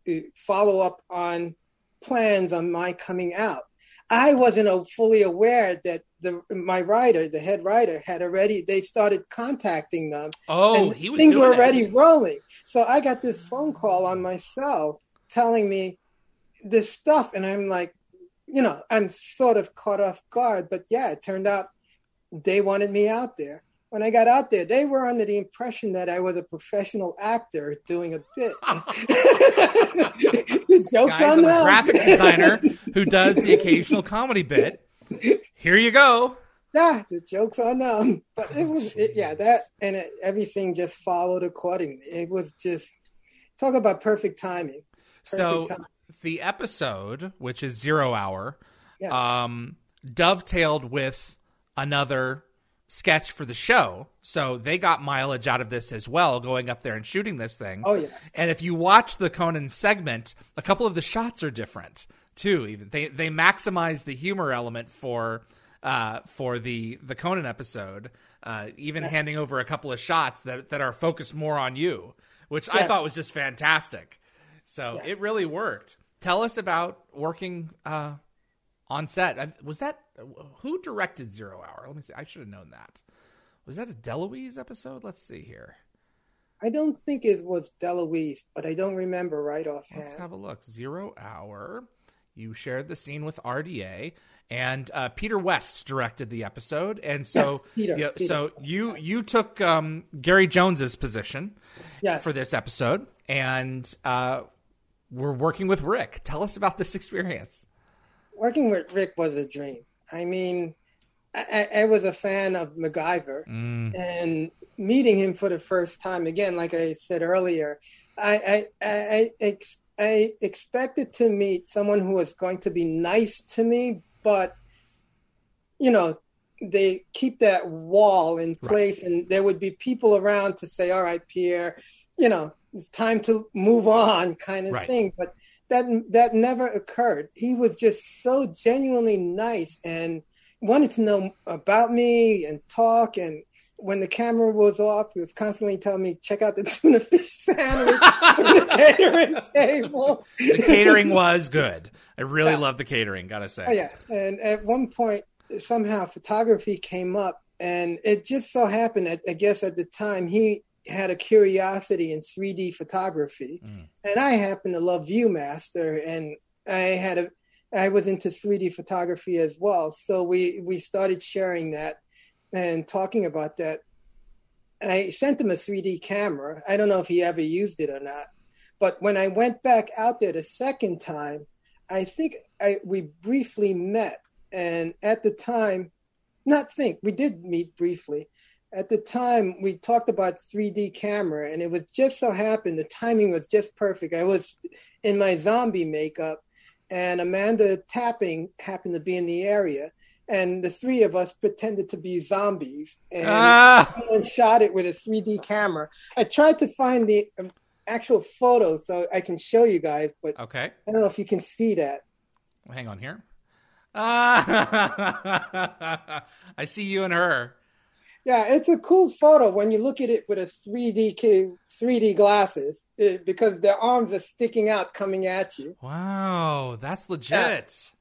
uh, follow up on plans on my coming out. I wasn't uh, fully aware that the my writer, the head writer, had already. They started contacting them, Oh, he was things were already rolling. So I got this phone call on myself telling me this stuff, and I'm like, you know, I'm sort of caught off guard. But yeah, it turned out they wanted me out there. When I got out there, they were under the impression that I was a professional actor doing a bit. *laughs* the joke's Guys, on I'm a them. graphic designer who does the occasional comedy bit. Here you go. yeah, the joke's on them. But it was, it, yeah, that and it, everything just followed accordingly. It was just talk about perfect timing. So Perfect time. the episode, which is zero hour, Yes. um, dovetailed with another sketch for the show. So they got mileage out of this as well, going up there and shooting this thing. oh yes, And if you watch the Conan segment, a couple of the shots are different too. Even they they maximize the humor element for uh, for the the Conan episode, uh, even handing over a couple of shots that that are focused more on you, which I thought was just fantastic. So Yeah. it really worked. Tell us about working uh, on set. Was that who directed Zero Hour? Let me see. I should have known that. Was that a DeLuise episode? Let's see here. I don't think it was DeLuise, but I don't remember right offhand. Let's have a look. Zero Hour. you shared the scene with RDA, and uh, Peter Woeste directed the episode, and so Yes, Peter, yeah, Peter. so you you took um, Gary Jones's position Yes. for this episode, and uh, we're working with Rick. Tell us about this experience. Working with Rick was a dream. I mean, I, I was a fan of MacGyver, Mm, and meeting him for the first time again, like I said earlier, I I I, I, ex- I expected to meet someone who was going to be nice to me, but you know, they keep that wall in place, and there would be people around to say, "All right, Pierre, you know, it's time to move on," kind of Right. thing. But that that never occurred. He was just so genuinely nice and wanted to know about me and talk and when the camera was off, he was constantly telling me, check out the tuna fish sandwich on the *laughs* catering table. the catering *laughs* was good. I really Yeah. love the catering. Gotta say. Oh, yeah. And at one point, somehow photography came up, and it just so happened, I, I guess at the time, he had a curiosity in 3D photography. Mm. And I happen to love ViewMaster, and I had a I was into 3D photography as well. So we we started sharing that and talking about that. I sent him a 3D camera. I don't know if he ever used it or not. But when I went back out there the second time, I think I we briefly met. And at the time, not think, we did meet briefly. At the time, we talked about 3D camera, and it was just so happened the timing was just perfect. I was in my zombie makeup, and Amanda Tapping happened to be in the area. And the three of us pretended to be zombies and, Ah! shot it with a 3D camera. I tried to find the um, actual photo so I can show you guys, but Okay. I don't know if you can see that. Hang on here. Ah! *laughs* I see you and her. Yeah, it's a cool photo when you look at it with a 3D ca- 3D glasses eh, because their arms are sticking out coming at you. Wow, that's legit.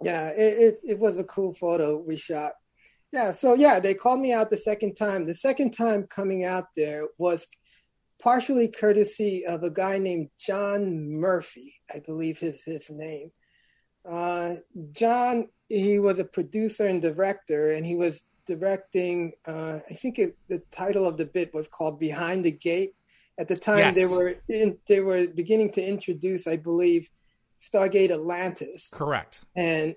Yeah, it, it, it was a cool photo we shot. Yeah, so yeah, they called me out the second time. The second time coming out there was partially courtesy of a guy named John Murphy, I believe is his name. Uh, John, he was a producer and director, and he was directing. Uh, I think it, the title of the bit was called "Behind the Gate." At the time, they were in, they were beginning to introduce, I believe, Stargate Atlantis Correct. and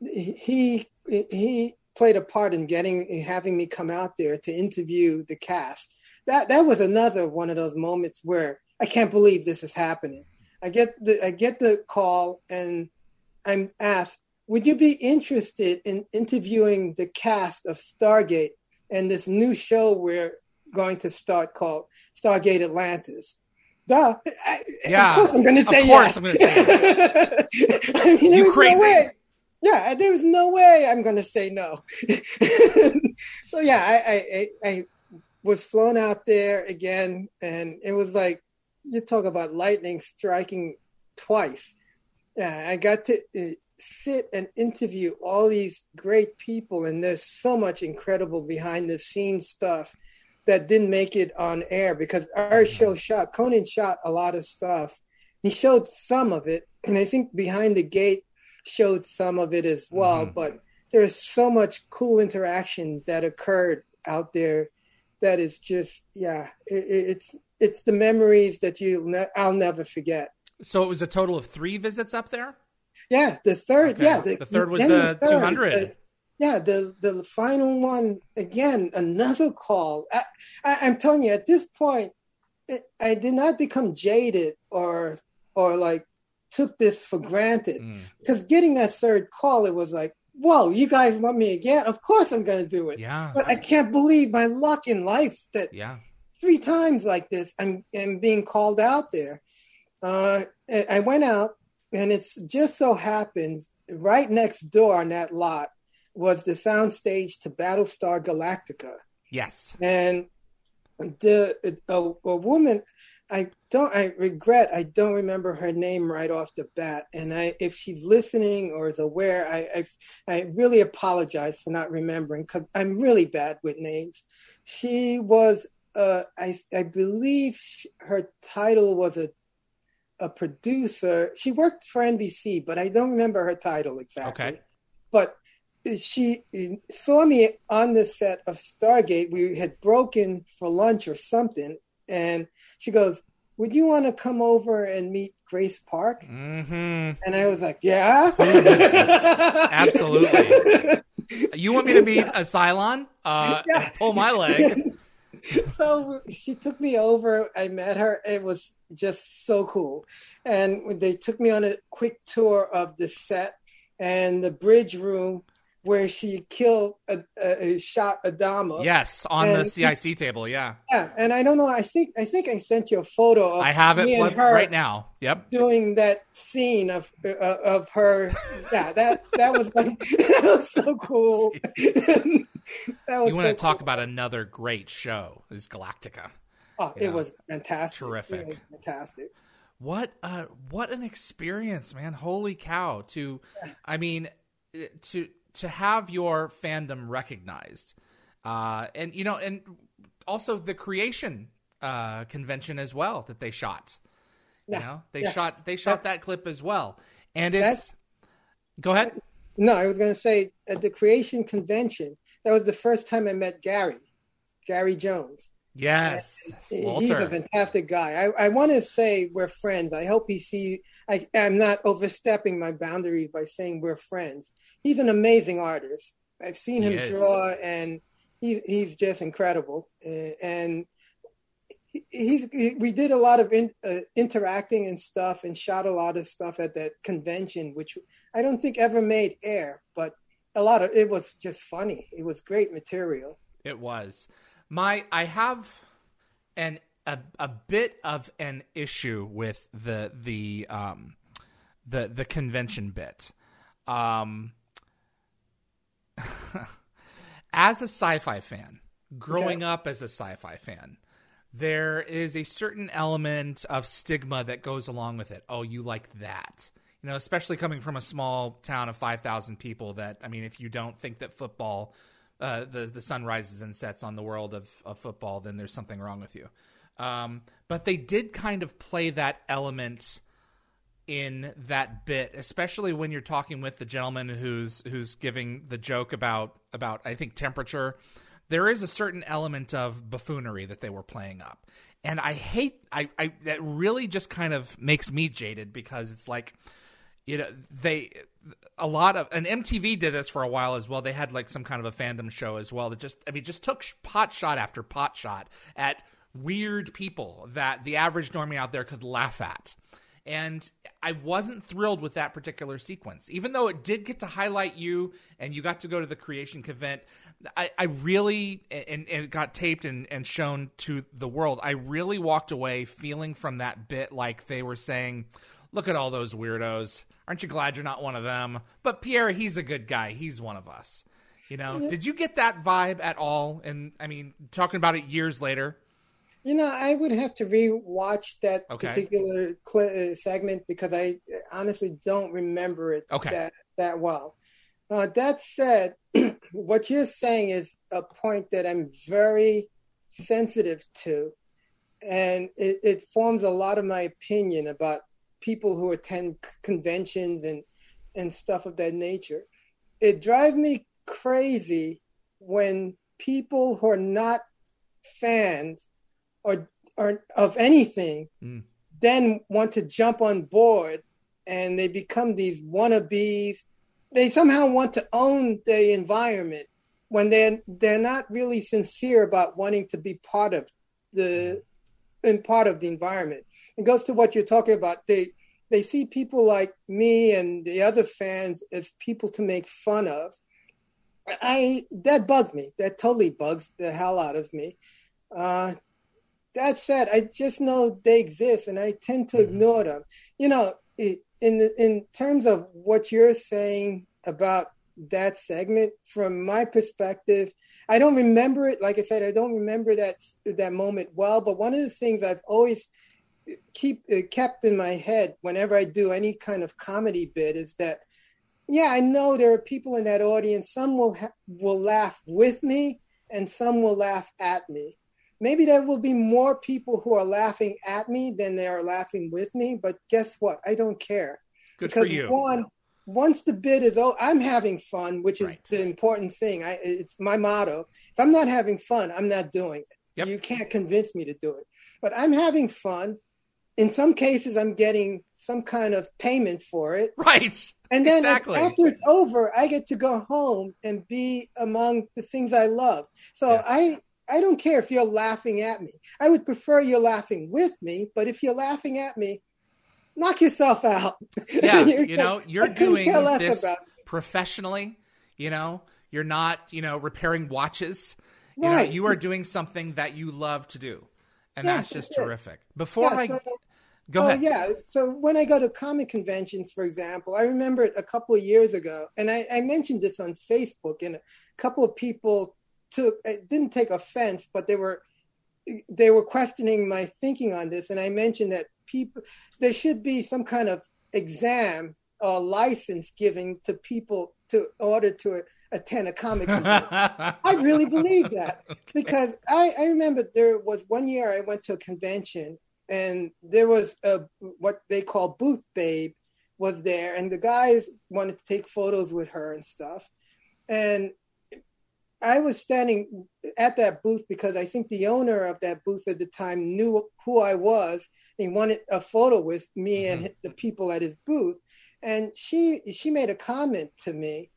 he he played a part in getting having me come out there to interview the cast. That that was another one of those moments where I can't believe this is happening. I get the I get the call and I'm asked, "Would you be interested in interviewing the cast of Stargate and this new show we're going to start called Stargate Atlantis?" Duh. I, Yeah, Of course I'm going to say of course yes. I'm gonna say *laughs* I mean, You crazy. No. Yeah, there was no way I'm going to say no. *laughs* so yeah, I, I, I, I was flown out there again, and it was like you talk about lightning striking twice. Yeah, I got to uh, sit and interview all these great people, and there's so much incredible behind the scenes stuff that didn't make it on air because our show shot Conan shot a lot of stuff. He showed some of it, and I think behind the gate showed some of it as well. Mhm. But there's so much cool interaction that occurred out there that is just yeah, it- it's it's the memories that you ne- I'll never forget. So it was a total of three visits up there. Yeah, the third. Okay. Yeah, The third was the 200. uh, yeah, the the final one again. Another call. I, I, I'm telling you, at this point, it, I did not become jaded or or like took this for granted Mm, because getting that third call, it was like, whoa, you guys want me again? Of course I'm going to do it. yeah. But I can't believe my luck in life that yeah. three times like this i'm, I'm being called out there uh, i went out and it's just so happens right next door on that lot was the soundstage to battlestar galactica. Yes. and the a, a woman i don't i regret i don't remember her name right off the bat. And i if she's listening or is aware i i, I really apologize for not remembering because i'm really bad with names. She was uh i i believe sh her title was a a producer. She worked for NBC, but I don't remember her title exactly. Okay. But she saw me on the set of Stargate. We had broken for lunch or something, and she goes, "Would you want to come over and meet Grace Park?" Mm-hmm. And I was like, "Yeah, absolutely." *laughs* you want me to meet a Cylon? Uh, yeah. Pull my leg. *laughs* *laughs* so she took me over. I met her. It was just so cool. And they took me on a quick tour of the set and the bridge room where she killed a, a, shot Adama. Yes, on and the CIC table. Yeah. Yeah, and I don't know. I think I think I sent you a photo. of I have it right now. Yep. Doing that scene of uh, of her. yeah, that that was like *laughs* that was so cool. *laughs* *laughs* you want so to talk about another great show? Is Galactica. Oh, it know? was fantastic. Terrific. Was fantastic. What uh what an experience, man. Holy cow. To I mean to to have your fandom recognized. Uh and you know and also the creation uh convention as well that they shot. Yeah. You know, they yes. shot they shot that, that clip as well. And it's Go ahead. No, I was going to say at the creation convention, that was the first time I met Gary, Gary Jones. Yes, he's a fantastic guy. I, I want to say we're friends. I hope he see. I, I'm not overstepping my boundaries by saying we're friends. He's an amazing artist. I've seen him draw, and he's he's just incredible. And he's he, we did a lot of in, uh, interacting and stuff, and shot a lot of stuff at that convention, which I don't think ever made air, but a lot of it was just funny. It was great material. It was. My I have an a, a bit of an issue with the the um the the convention bit. Um *laughs* as a sci-fi fan, growing okay. up as a sci-fi fan, there is a certain element of stigma that goes along with it. Oh, you like that. You know, especially coming from a small town of 5,000 people that I mean, if you don't think that football uh, the the sun rises and sets on the world of, of football, then there's something wrong with you. Um, but they did kind of play that element in that bit, especially when you're talking with the gentleman who's who's giving the joke about about I think temperature. There is a certain element of buffoonery that they were playing up, and I hate I, I that really just kind of makes me jaded because it's like you know they a lot of and MTV did this for a while as well. They had like some kind of a fandom show as well that just I mean just took pot shot after pot shot at weird people that the average normie out there could laugh at. And I wasn't thrilled with that particular sequence. Even though it did get to highlight you and you got to go to the creation convent, I, I really and, and it got taped and, and shown to the world. I really walked away feeling from that bit like they were saying, Look at all those weirdos Aren't you glad you're not one of them? But Pierre, he's a good guy. He's one of us. You know, yeah. did you get that vibe at all? And I mean, talking about it years later. You know, I would have to rewatch that okay. particular cl- uh, segment because I honestly don't remember it okay. that that well. Uh, that said, *clears throat* what you're saying is a point that I'm very sensitive to, and it, it forms a lot of my opinion about people who attend conventions and and stuff of that nature. It drives me crazy when people who are not fans or or of anything mm. then want to jump on board and they become these wannabes. They somehow want to own the environment when they're they're not really sincere about wanting to be part of the and part of the environment it goes to what you're talking about. They they see people like me and the other fans as people to make fun of. I that bugs me. That totally bugs the hell out of me. Uh, that said, I just know they exist, and I tend to mm-hmm. ignore them. You know, in the, in terms of what you're saying about that segment, from my perspective, I don't remember it. Like I said, I don't remember that that moment well. But one of the things I've always keep uh, kept in my head whenever I do any kind of comedy bit is that yeah, I know there are people in that audience. Some will ha- will laugh with me, and some will laugh at me. maybe there will be more people who are laughing at me than they are laughing with me. But guess what? I don't care. Good because for you. one, once the bid is oh, I'm having fun, which is Right. the important thing. I, it's my motto. If I'm not having fun, I'm not doing it. Yep. You can't convince me to do it. But I'm having fun. In some cases, I'm getting some kind of payment for it. Right. And then Exactly. after it's over, I get to go home and be among the things I love. So Yeah. I I don't care if you're laughing at me. I would prefer you're laughing with me, but if you're laughing at me, knock yourself out. *laughs* Yeah. You know, you're doing this professionally. You know, you're not, you know, repairing watches. You know, Right. you are doing something that you love to do. And that's just terrific. Before Yeah, I so- go oh, yeah. So when I go to comic conventions, for example, I remember it a couple of years ago, and I, I mentioned this on Facebook, and a couple of people took it didn't take offense, but they were they were questioning my thinking on this, and I mentioned that people there should be some kind of exam or license given to people to order to attend a comic *laughs* convention. I really believe that because I, I remember there was one year I went to a convention and there was a what they call booth babe was there and the guys wanted to take photos with her and stuff and I was standing at that booth because I think the owner of that booth at the time knew who I was. He wanted a photo with me and mm-hmm. the people at his booth, and she she made a comment to me.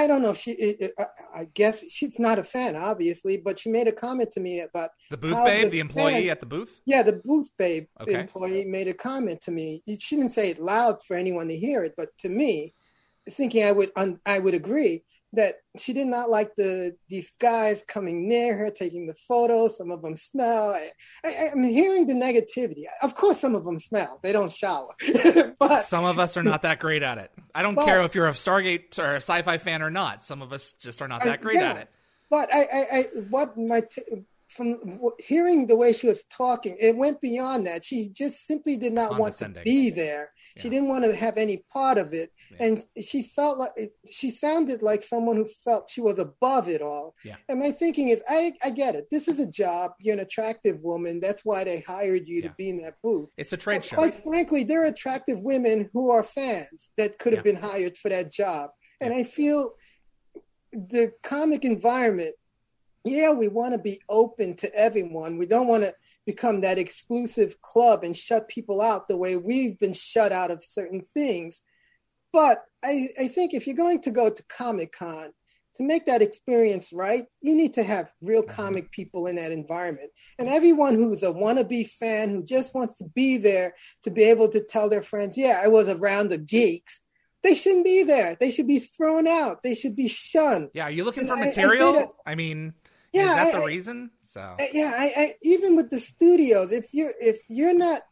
I don't know if she. I- guess she's not a fan, obviously, but she made a comment to me about The booth babe, the the employee fan- at the booth? yeah, the booth babe Okay. employee made a comment to me. She didn't say it loud for anyone to hear it, but to me, thinking I would un, I would agree that she did not like the these guys coming near her, taking the photos. Some of them smell. I, I, I'm hearing the negativity. Of course, some of them smell. They don't shower, *laughs* but Some of us are not that great at it. I don't Well- care if you're a Stargate or a sci-fi fan or not. Some of us just are not that great yeah. at it. But I, I, I what my t- from hearing the way she was talking, it went beyond that. She just simply did not want to be there. She didn't want to have any part of it, Yeah. And she felt like she sounded like someone who felt she was above it all. Yeah. And my thinking is, I, I get it. This is a job. You're an attractive woman. That's why they hired you Yeah. to be in that booth. It's a trade But show. Quite frankly, there are attractive women who are fans that could have Yeah. been hired for that job. And I feel the comic environment, yeah, we want to be open to everyone. We don't want to become that exclusive club and shut people out the way we've been shut out of certain things. But I, I think if you're going to go to Comic Con, to make that experience right, you need to have real mm-hmm. comic people in that environment. And everyone who's a wannabe fan who just wants to be there to be able to tell their friends, yeah, I was around the geeks, they shouldn't be there. They should be thrown out. They should be shunned. Yeah, are you looking And for I- I material? that- I, mean, Yeah, is that I- the reason? So yeah I, I even with the studios if you're if you're not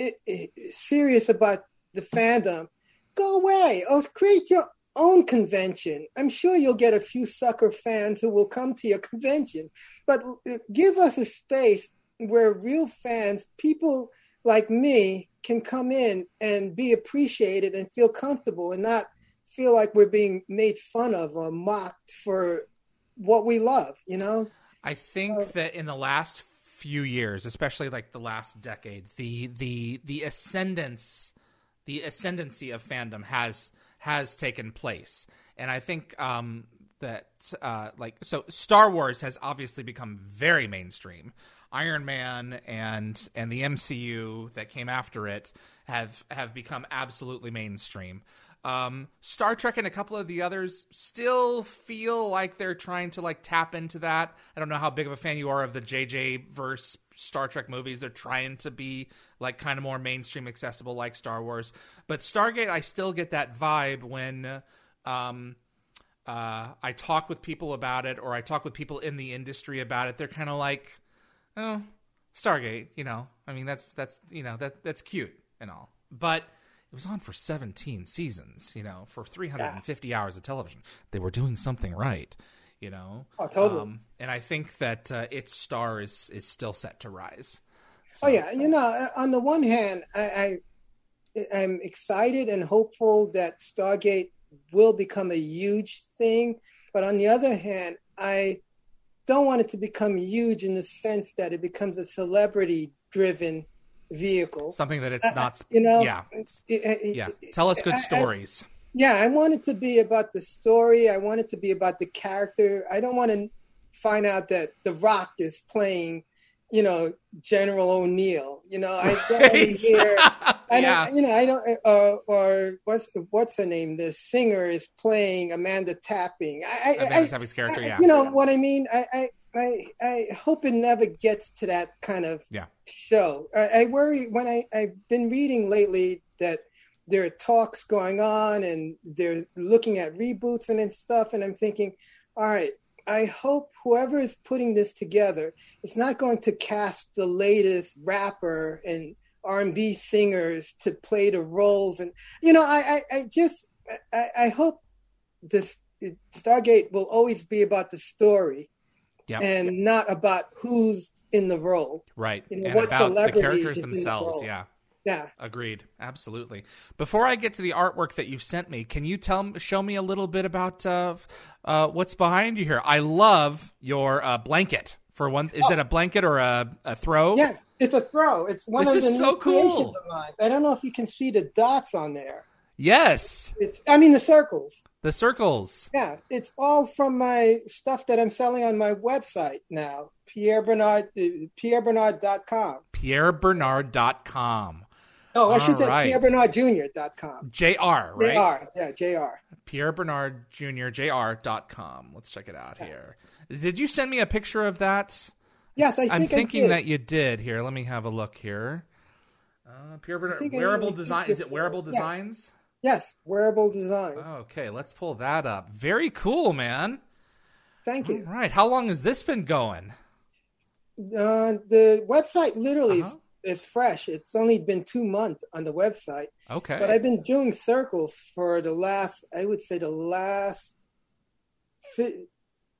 i i serious about the fandom go away. Or create your own convention. I'm sure you'll get a few sucker fans who will come to your convention. But uh, give us a space where real fans people like me can come in and be appreciated and feel comfortable and not feel like we're being made fun of or mocked for what we love you know? I think Uh, that in the last few years, especially like the last decade, the the the ascendance, the ascendancy of fandom has has taken place, and I think um, that uh, like so Star Wars has obviously become very mainstream. Iron Man and and the MCU that came after it have have become absolutely mainstream. Um, Star Trek and a couple of the others still feel like they're trying to like tap into that. I don't know how big of a fan you are of the JJ verse Star Trek movies. They're trying to be like kind of more mainstream accessible like Star Wars. But Stargate, I still get that vibe when um, uh, I talk with people about it or I talk with people in the industry about it. They're kind of like, oh, Stargate, you know. I mean, that's that's you know that that's cute and all, but it was on for 17 seasons, you know, for 350 hours of television. They were doing something right, you know. Oh, totally. Um, and I think that uh, its star is is still set to rise. So, Oh yeah, you know, uh, on the one hand, I, I I'm excited and hopeful that Stargate will become a huge thing, but on the other hand, I don't want it to become huge in the sense that it becomes a celebrity driven vehicle. Something that it's not, you know. Yeah. Yeah. Tell us good I- I- stories. yeah, I want it to be about the story. I want it to be about the character. I don't want to find out that The Rock is playing, you know, General O'Neill. You know, I *laughs* don't Right. hear. I yeah. don't, you know, I don't, uh, or what's what's her name? The singer is playing Amanda Tapping. I, I, Amanda I, Tapping's character, yeah. You know what I mean? I, I, I, I hope it never gets to that kind of Yeah. show. I, I worry when I, I've been reading lately that there are talks going on and they're looking at reboots and, and stuff, and I'm thinking, all right, I hope whoever is putting this together is not going to cast the latest rapper and R&B singers to play the roles, and you know, I, I, I just, I, I hope this Stargate will always be about the story Yep. and not about who's in the role. Right. you know, and about the characters is in the themselves. Yeah. Yeah. Agreed. Absolutely. Before I get to the artwork that you've sent me, can you tell show me a little bit about uh, uh, what's behind you here? I love your uh, blanket. For one, is it a blanket or a, a throw? Oh. Yeah, it's a throw. It's one This of is the so new cool. of mine. I don't know if you can see the dots on there. Yes. It's, I mean the circles. The circles. Yeah, it's all from my stuff that I'm selling on my website now. Pierre Bernard, uh, pierrebernard.com. PierreBernard.com. Oh, I should All say right. pierrebernardjr.com. JR, right? JR, yeah, JR. Pierre Bernard Jr. JR.com. Let's check it out here. Did you send me a picture of that? Yes, I think I'm I thinking did. that you did. Here, let me have a look here. Uh, Pierre Bernard, I wearable design. Is it wearable designs? Yeah. Yes, wearable designs. Okay, let's pull that up. Very cool, man. Thank you. right, how long has this been going? Uh, the website literally Uh-huh. is, is fresh. It's only been two months on the website. Okay, But I've been doing circles for the last, I would say, the last fi-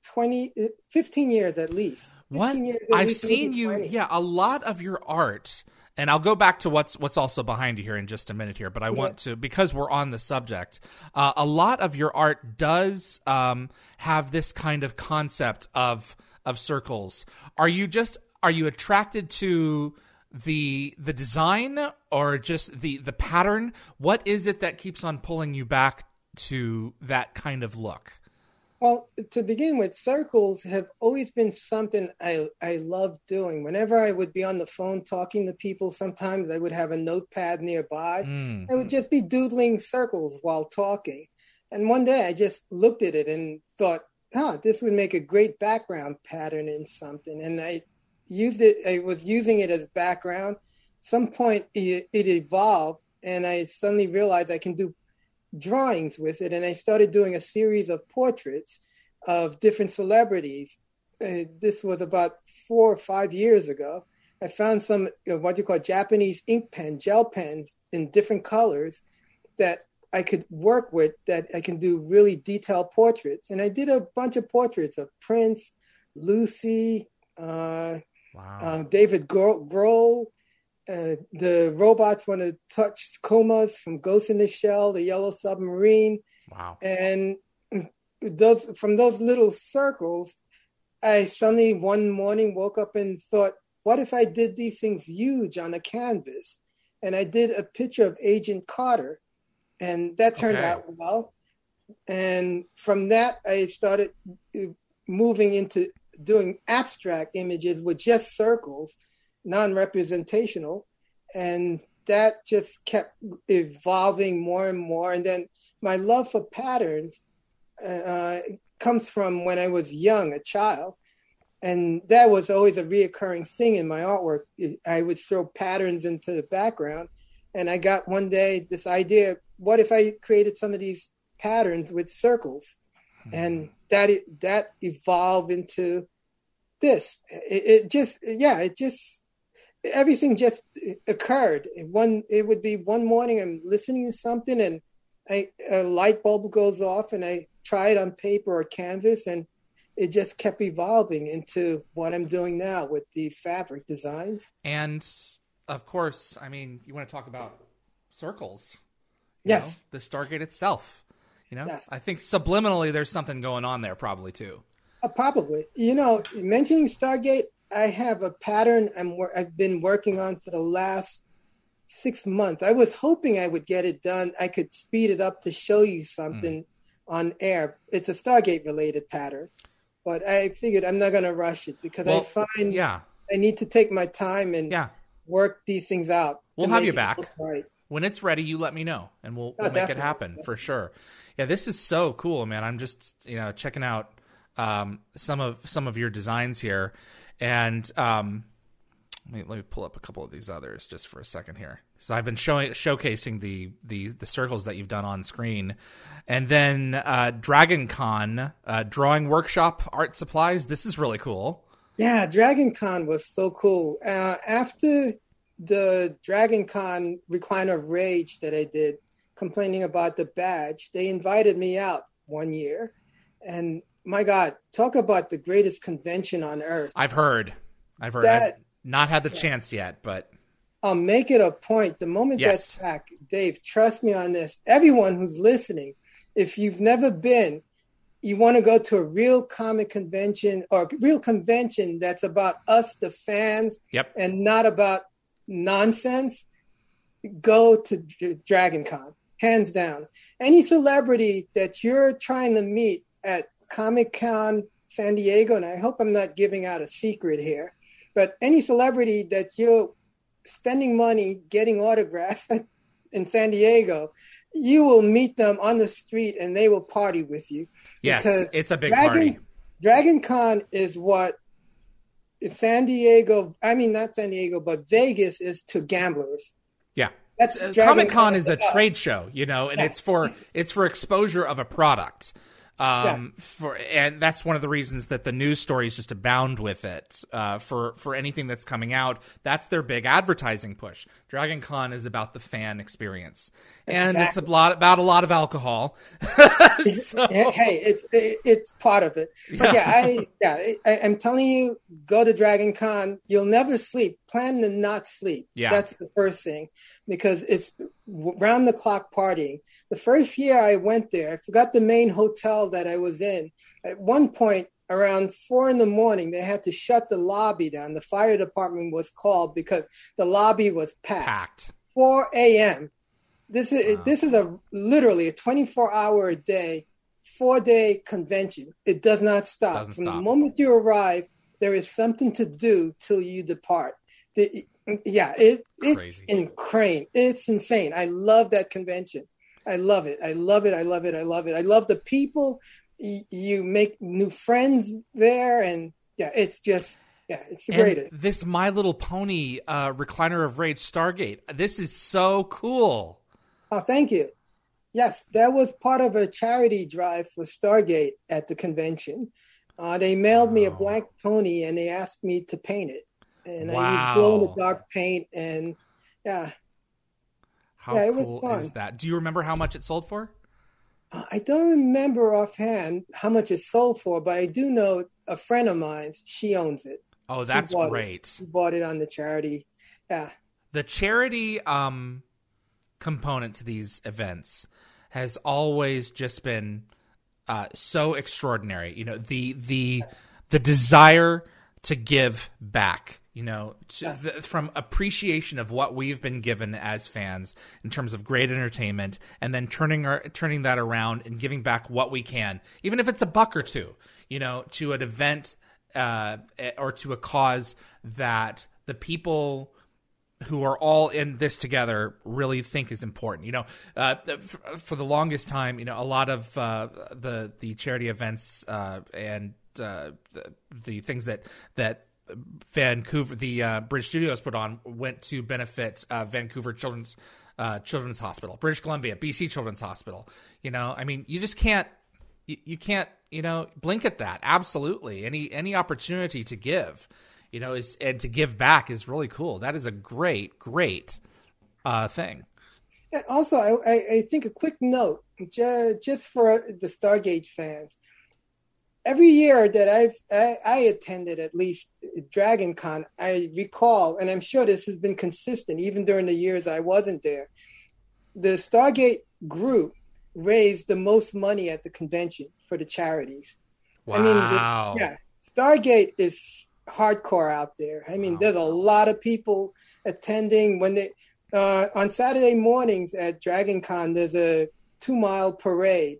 20, uh, 15 years at least. what 15 years, at I've least, seen you. 20. Yeah, a lot of your art. And I'll go back to what's what's also behind you here in just a minute here, but I want to because we're on the subject. Uh, a lot of your art does um, have this kind of concept of of circles. Are you just are you attracted to the the design or just the the pattern? What is it that keeps on pulling you back to that kind of look? Well, to begin with, circles have always been something I, I love doing. Whenever I would be on the phone talking to people, sometimes I would have a notepad nearby. Mm. I would just be doodling circles while talking. And one day I just looked at it and thought, huh, this would make a great background pattern in something. And I used it, I was using it as background. Some point it, it evolved, and I suddenly realized I can do drawings with it. And I started doing a series of portraits of different celebrities. Uh, this was about four or five years ago. I found some uh, what you call Japanese ink pen, gel pens in different colors that I could work with that I can do really detailed portraits. And I did a bunch of portraits of Prince, Lucy, uh, Wow. uh, David Gro- Grohl, uh, the robots want to Tachikomas from Ghost in the Shell, the Yellow Submarine, wow. and *clears throat* those from those little circles, I suddenly one morning woke up and thought, what if I did these things huge on a canvas? And I did a picture of Agent Carter, and that turned Okay. out well. And from that, I started uh, moving into doing abstract images with just circles, non-representational, and that just kept evolving more and more. And then my love for patterns uh, comes from when I was young, a child, and that was always a reoccurring thing in my artwork. I would throw patterns into the background, and I got one day this idea: what if I created some of these patterns with circles? and that that evolved into this. It, it just, yeah, it just everything just occurred. One, it would be one morning I'm listening to something, and I, a light bulb goes off, and I try it on paper or canvas, and it just kept evolving into what I'm doing now with these fabric designs. And of course, I mean, you want to talk about circles. Yes. know, the Stargate itself. You know, Yes. I think subliminally there's something going on there, probably too. Uh, probably. You know, mentioning Stargate, I have a pattern I'm I've been working on for the last six months. I was hoping I would get it done. I could speed it up to show you something mm. on air. It's a Stargate related pattern, but I figured I'm not going to rush it because well, I find yeah I need to take my time and yeah. work these things out. We'll have you back. Right. When it's ready, you let me know, and we'll, oh, we'll make it happen for sure. Yeah, this is so cool, man. I'm just you know checking out um, some of some of your designs here, and um, let me, let me pull up a couple of these others just for a second here. So I've been showing showcasing the the the circles that you've done on screen, and then uh, Dragon Con uh, drawing workshop art supplies. This is really cool. Yeah, Dragon Con was so cool. Uh, after the Dragon Con recliner of rage that I did, complaining about the badge, they invited me out one year, and my God, talk about the greatest convention on earth. I've heard. I've heard. That, I've not had the yeah. chance yet, but I'll make it a point. The moment yes. that's back, Dave, trust me on this. Everyone who's listening, if you've never been, you want to go to a real comic convention or real convention that's about us, the fans, yep. and not about nonsense, go to Dragon Con, hands down. Any celebrity that you're trying to meet at Comic Con San Diego, and I hope I'm not giving out a secret here, but any celebrity that you're spending money getting autographs *laughs* in San Diego, you will meet them on the street and they will party with you. Yes, it's a big Dragon, party. Dragon Con is what San Diego, I mean, not San Diego, but Vegas is to gamblers. Yeah. That's uh, Comic Con is a trade show, you know, and yeah. it's for it's for exposure of a product. Um, yeah. for and that's one of the reasons that the news stories just abound with it. Uh, for for anything that's coming out, that's their big advertising push. Dragon Con is about the fan experience, and exactly. it's a lot about a lot of alcohol. *laughs* so. Hey, it's it, it's part of it. But yeah, yeah I *laughs* yeah I, am telling you, go to Dragon Con. You'll never sleep. Plan to not sleep. Yeah, that's the first thing because it's round the clock partying. The first year I went there, I forgot the main hotel that I was in. At one point, around four in the morning, they had to shut the lobby down. The fire department was called because the lobby was packed. Packed. 4 a.m. This is wow. this is a literally a 24 hour a day, four day convention. It does not stop. Doesn't From stop. the moment you arrive, there is something to do till you depart. The, yeah, it it's Crazy. insane. It's insane. I love that convention. I love it. I love it. I love it. I love it. I love the people. You make new friends there, and yeah, it's just yeah, it's the greatest. This My Little Pony uh, recliner of rage Stargate. This is so cool. Oh, thank you. Yes, that was part of a charity drive for Stargate at the convention. Uh, they mailed oh. me a black pony and they asked me to paint it and wow. I used glow in the dark paint, and yeah. How yeah, cool is that? Do you remember how much it sold for? Uh, I don't remember offhand how much it sold for, but I do know a friend of mine. She owns it. Oh, that's great. It. She bought it on the charity. Yeah. The charity um, component to these events has always just been uh, so extraordinary. You know, the the the desire to give back you know the, from appreciation of what we've been given as fans in terms of great entertainment and then turning our turning that around and giving back what we can even if it's a buck or two you know to an event uh, or to a cause that the people who are all in this together really think is important. You know, uh, for, for, the longest time, you know, a lot of uh, the the charity events uh, and uh, the, the, things that that Vancouver, the uh, Bridge Studios put on, went to benefit uh, Vancouver Children's uh, Children's Hospital, British Columbia, BC Children's Hospital. You know, I mean, you just can't, you, you can't, you know, blink at that. Absolutely, any any opportunity to give, you know, is and to give back is really cool. That is a great, great uh, thing. And also, I, I think a quick note, just for the Stargate fans every year that I've I, I, attended at least Dragon Con, I recall, and I'm sure this has been consistent even during the years I wasn't there. The Stargate group raised the most money at the convention for the charities. Wow! I mean, yeah, Stargate is hardcore out there. I mean, Wow. there's a lot of people attending when they uh, on Saturday mornings at Dragon Con. There's a two mile parade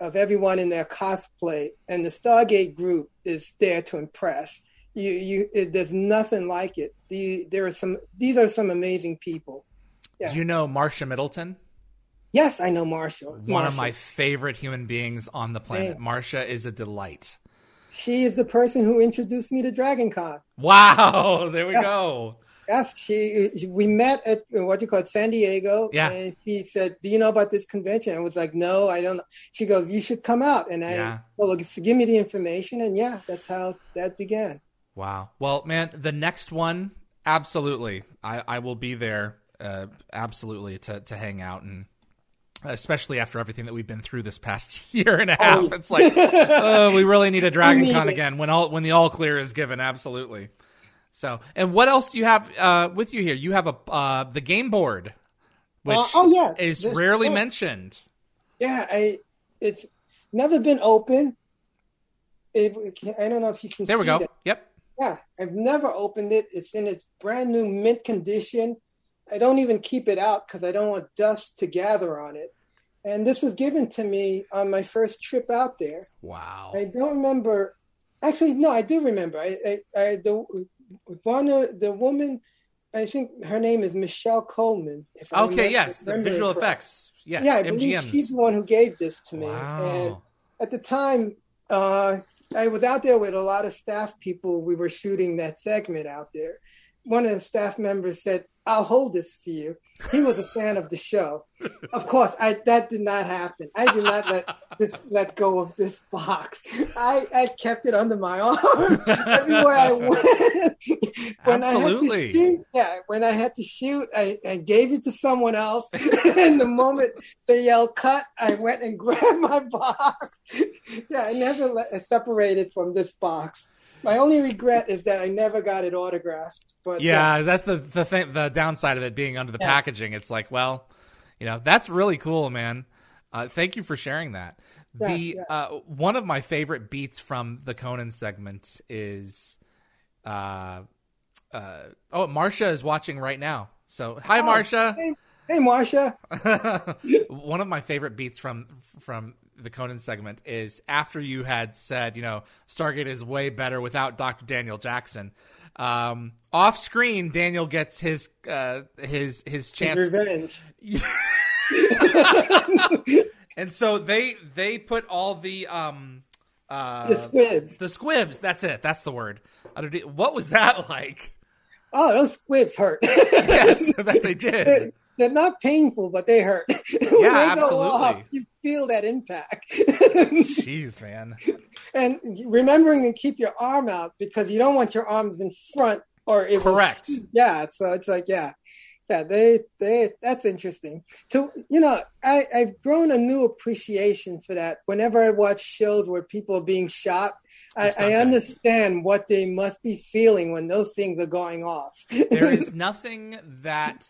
of everyone in their cosplay, and the Stargate group is there to impress. You, you, it, there's nothing like it. The, there are some. These are some amazing people. Yeah. Do you know Marsha Middleton? Yes, I know Marsha. One of my favorite human beings on the planet. Marsha is a delight. She is the person who introduced me to Dragon Con. Wow, *laughs* there we go. Yes, she. We met at what you call it, San Diego. Yeah. And she said, "Do you know about this convention?" I was like, "No, I don't." know. She goes, "You should come out." And I, Yeah. well, give me the information, and yeah, that's how that began. Wow. Well, man, the next one, absolutely. I, I will be there, uh, absolutely, to, to hang out and especially after everything that we've been through this past *laughs* year and a half. Oh. It's like, oh, we really need a *laughs* Dragon Con it. again when all when the all clear is given. Absolutely. So, and what else do you have uh, with you here? You have a uh, the game board, which Uh, oh, yeah. is rarely oh. mentioned. Yeah, I. It's never been open. It, I don't know if you can. There we go. that. Yep. Yeah, I've never opened it. It's in its brand new mint condition. I don't even keep it out because I don't want dust to gather on it. And this was given to me on my first trip out there. Wow. I don't remember. Actually, no, I do remember. I, I, I the one, the woman, I think her name is Michelle Comens. If Okay. remember- Yes. The visual correct. effects. Yes. Yeah, I believe she's the one who gave this to me. And Wow. at the time, uh, I was out there with a lot of staff people. We were shooting that segment out there. One of the staff members said, "I'll hold this for you." He was a fan of the show. Of course, I that did not happen. I did not let this let go of this box. I, I kept it under my arm *laughs* everywhere I went. *laughs* when I Absolutely. had to shoot, yeah, when I had to shoot, I, I gave it to someone else. *laughs* and the moment they yelled cut, I went and grabbed my box. yeah, I never let, separated from this box. My only regret is that I never got it autographed. But yeah, that's the the thing. The downside of it being under the Yeah. packaging. It's like, well, you know, that's really cool, man. Uh, thank you for sharing that. Yes, the yes. uh, one of my favorite beats from the Conan segment is, uh, uh, oh, Marcia is watching right now. So hi, Oh, Marcia. Hey, hey Marsha. *laughs* one of my favorite beats from from the Conan segment is after you had said, you know, Stargate is way better without Dr. Daniel Jackson. Um, off screen, Daniel gets his uh, his his His chance, revenge. *laughs* and so they they put all the um uh the squibs. the squibs. That's it. That's the word. What was that *laughs* like? Oh, those squibs hurt. Yes, *laughs* I bet they did. They're, not painful, but they hurt. *laughs* Yeah, they go off, absolutely. you feel that impact. *laughs* Jeez, man. and remembering to keep your arm out because you don't want your arms in front or it Correct. yeah, so it's like yeah, yeah. They they that's interesting. To you know, I I've grown a new appreciation for that. Whenever I watch shows where people are being shot. I, I understand what they must be feeling when those things are going off. there *laughs* is nothing that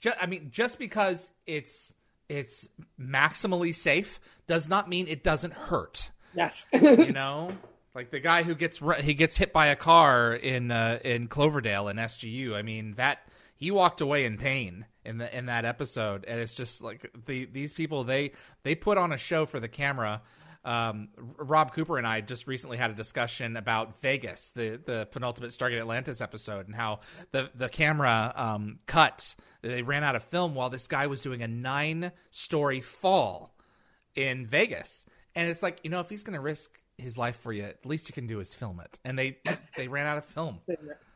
ju- I mean just because it's it's maximally safe does not mean it doesn't hurt yes. you *laughs* know like the guy who gets ru- he gets hit by a car in uh, in Cloverdale in SGU I mean that he walked away in pain in the in that episode and it's just like the these people they they put on a show for the camera um, Rob Cooper and I just recently had a discussion about Vegas, the the penultimate Stargate Atlantis episode, and how the the camera um, cut. They ran out of film while this guy was doing a nine story fall in Vegas, and it's like you know if he's going to risk his life for you, at least you can do is film it. And they they ran out of film.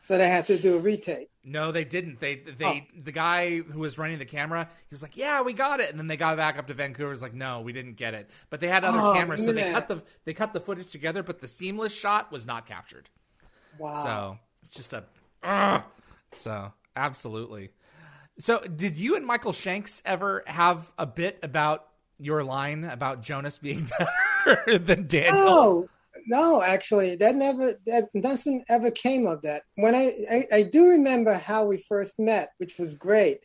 So they had to do a retake. No, they didn't. They they oh. the guy who was running the camera, he was like, "Yeah, we got it." And then they got back up to Vancouver. Was like, "No, we didn't get it." But they had other Oh, cameras, so they cut the they cut the footage together. But the seamless shot was not captured. Wow. So it's just a. Ugh. So absolutely. So did you and Michael Shanks ever have a bit about your line about Jonas being *laughs* better than Daniel? No, no, actually, that never, that nothing ever came of that. When I, I, I do remember how we first met, which was great.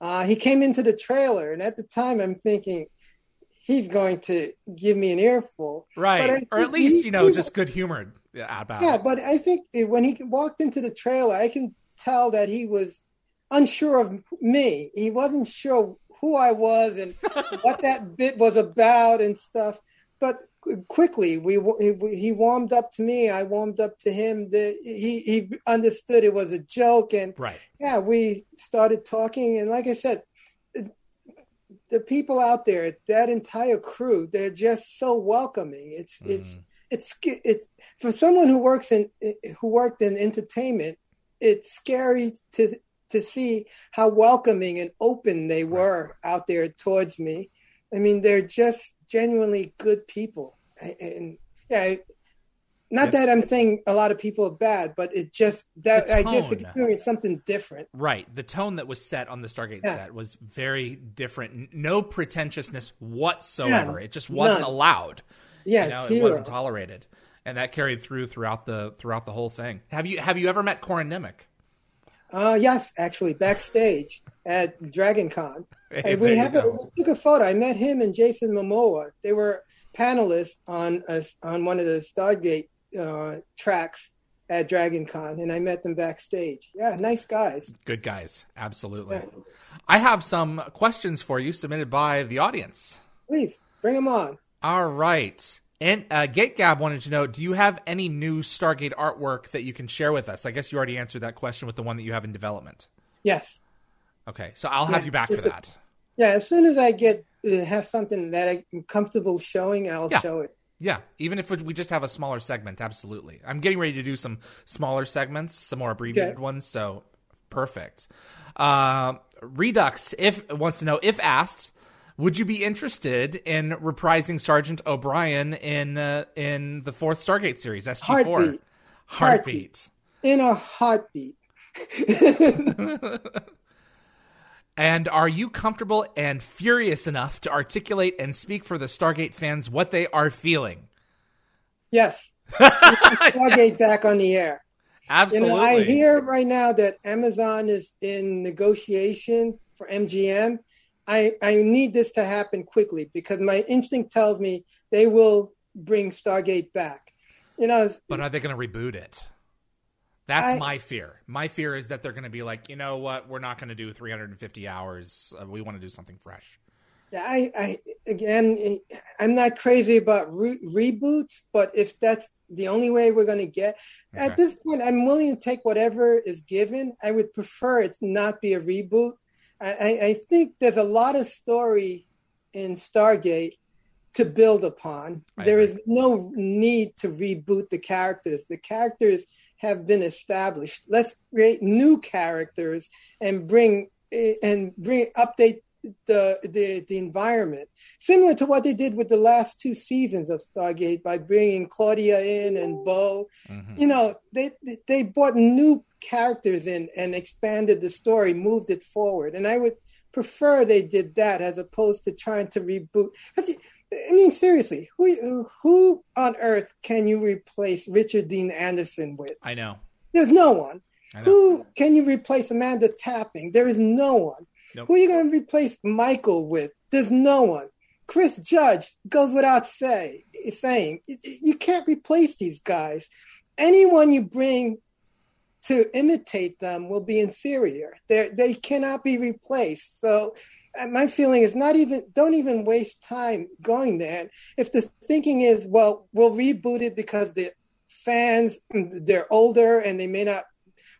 Uh, he came into the trailer, and at the time, I'm thinking he's going to give me an earful, right? Or at least he, you know, he, just good humored about. Yeah, it. but I think when he walked into the trailer, I can tell that he was unsure of me. He wasn't sure who I was and what that *laughs* bit was about and stuff. But quickly, we he warmed up to me. I warmed up to him. The, he he understood it was a joke, and right. yeah, we started talking. And like I said, the people out there, that entire crew, they're just so welcoming. It's mm. it's it's it's for someone who works in who worked in entertainment. It's scary to to see how welcoming and open they were out there towards me. I mean, they're just genuinely good people. And yeah, not that I'm saying a lot of people are bad, but it just that I just experienced something different. Right. The tone that was set on the Stargate yeah. set was very different. No pretentiousness whatsoever. It just wasn't none. allowed. Yeah, you know, it wasn't tolerated. And that carried through throughout the throughout the whole thing. Have you have you ever met Corin Nemec? Uh, yes, actually, backstage at Dragon Con. Hey, we have a, we took a photo. I met him and Jason Momoa. They were panelists on a, on one of the Stargate uh, tracks at Dragon Con, and I met them backstage. Yeah, nice guys. Good guys, absolutely. Yeah. I have some questions for you submitted by the audience. Please bring them on. All right. And uh, Gab wanted to know: Do you have any new Stargate artwork that you can share with us? I guess you already answered that question with the one that you have in development. Yes. Okay, so I'll have yeah, you back for that. Yeah, as soon as I get uh, have something that I'm comfortable showing, I'll yeah. show it. Yeah, even if we just have a smaller segment, absolutely. I'm getting ready to do some smaller segments, some more abbreviated okay. ones. So perfect. Uh, Redux if wants to know if asked would you be interested in reprising Sergeant O'Brien in uh, in the fourth Stargate series, SG4? Heartbeat. Heartbeat. In a heartbeat. *laughs* *laughs* and are you comfortable and furious enough to articulate and speak for the Stargate fans what they are feeling? Yes. *laughs* Stargate back on the air. Absolutely. Know, I hear right now that Amazon is in negotiation for MGM I, I need this to happen quickly because my instinct tells me they will bring Stargate back. You know, but are they going to reboot it? That's I, my fear. My fear is that they're going to be like, you know what, we're not going to do 350 hours. Uh, we want to do something fresh. Yeah, I, I again, I'm not crazy about re- reboots, but if that's the only way we're going to get okay. at this point, I'm willing to take whatever is given. I would prefer it not be a reboot I, I think there's a lot of story in Stargate to build upon. There is no need to reboot the characters. The characters have been established. Let's create new characters and bring eh, and bring update the, the the environment, similar to what they did with the last two seasons of Stargate by bringing Claudia in and Beau. Mm-hmm. You know, they they brought new characters in and expanded the story, moved it forward. And I would prefer they did that as opposed to trying to reboot. I mean, seriously, who who on earth can you replace Richard Dean Anderson with? I know. There's no one. Who can you replace Amanda Tapping? There is no one. Nope. Who are you going to replace Michael with? There's no one. Chris Judge goes without say saying you can't replace these guys. Anyone you bring to imitate them will be inferior. They they cannot be replaced. So uh, my feeling is not even don't even waste time going there. If the thinking is well, we'll reboot it because the fans they're older and they may not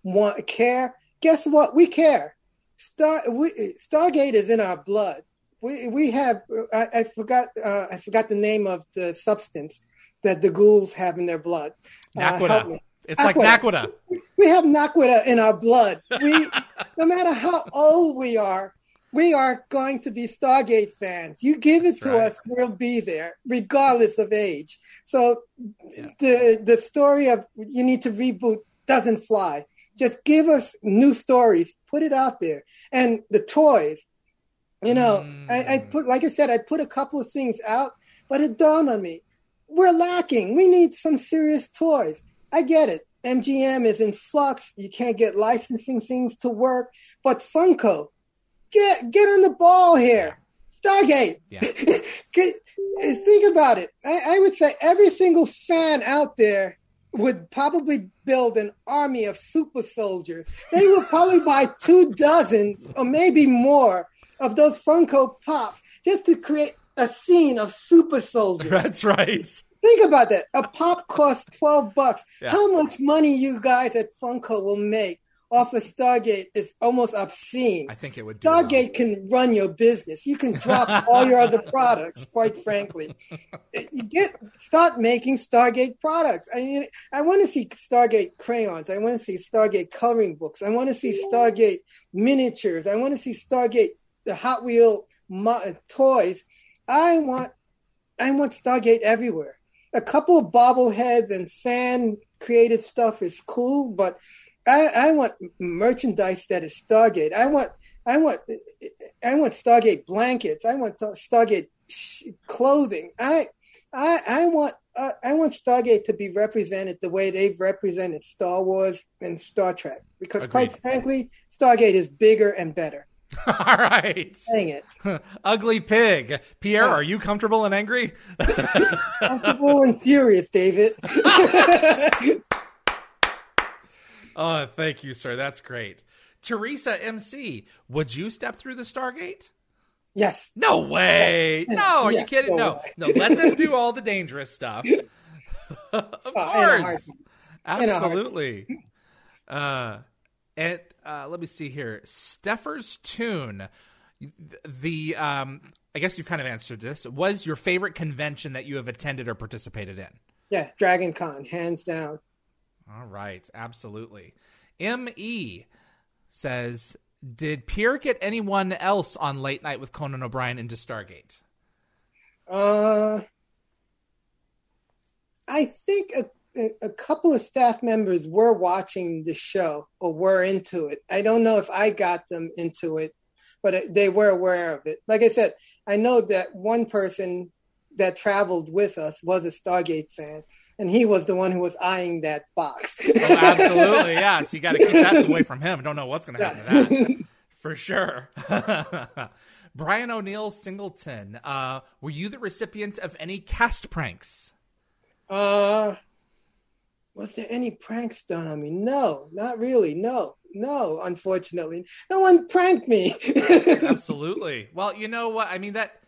want care. Guess what? We care. Star we, Stargate is in our blood. We we have I, I forgot uh, I forgot the name of the substance that the Goa'ulds have in their blood. Uh, it's like Naquadah. We have Naquadah in our blood. We, *laughs* no matter how old we are, we are going to be Stargate fans. You give it That's to right. us, we'll be there, regardless of age. So yeah. the the story of you need to reboot doesn't fly. Just give us new stories, put it out there, and the toys. You know, mm. I, I put like I said, I put a couple of things out, but it dawned on me we're lacking. We need some serious toys. I get it. MGM is in flux. You can't get licensing things to work. But Funko, get get on the ball here. Stargate. Yeah. *laughs* Think about it. I, I would say every single fan out there would probably build an army of super soldiers. They would probably buy two dozens or maybe more of those Funko Pops just to create a scene of super soldiers. That's right. Think about that. A pop costs 12 bucks. Yeah. How much money you guys at Funko will make off of Stargate is almost obscene. I think it would do well. Stargate can run your business. You can drop all your other *laughs* products, quite frankly. You get start making Stargate products. I mean, I want to see Stargate crayons. I want to see Stargate coloring books. I want to see Stargate miniatures. I want to see Stargate the Hot Wheel mo- uh, toys. I want I want Stargate everywhere. A couple of bobbleheads and fan created stuff is cool, but I, I want merchandise that is Stargate. I want I want I want Stargate blankets. I want Stargate sh- clothing. I I I want uh, I want Stargate to be represented the way they've represented Star Wars and Star Trek. Because quite frankly, Stargate is bigger and better. *laughs* All right. Dang it. *laughs* Ugly pig. Pierre, Yeah. are you comfortable and angry? *laughs* Comfortable and furious, David. Oh, thank you, sir. That's great. Teresa MC, would you step through the Stargate? yes. No way. No, are Yeah, you kidding? no No. No, let them do all the dangerous stuff. *laughs* *laughs* of heartbeat. course. Absolutely. Uh and uh let me see here. Steffer's tune. The um I guess you've kind of answered this. Was your favorite convention that you have attended or participated in? Yeah, Dragon Con, hands down. All right, absolutely. M.E. says, Did Pierre get anyone else on Late Night with Conan O'Brien into Stargate? Uh, I think a, a, a couple of staff members were watching the show or were into it. I don't know if I got them into it, but they were aware of it. Like I said, I know that one person that traveled with us was a Stargate fan, and he was the one who was eyeing that box. Oh, absolutely. yeah. So you got to keep that away from him. Don't know what's going to happen to that. *laughs* For sure. *laughs* Brian O'Neill Singleton, uh, were you the recipient of any cast pranks? Uh, was there any pranks done on me? No, not really. No, no, unfortunately. No one pranked me. *laughs* Absolutely. Well, you know what? I mean that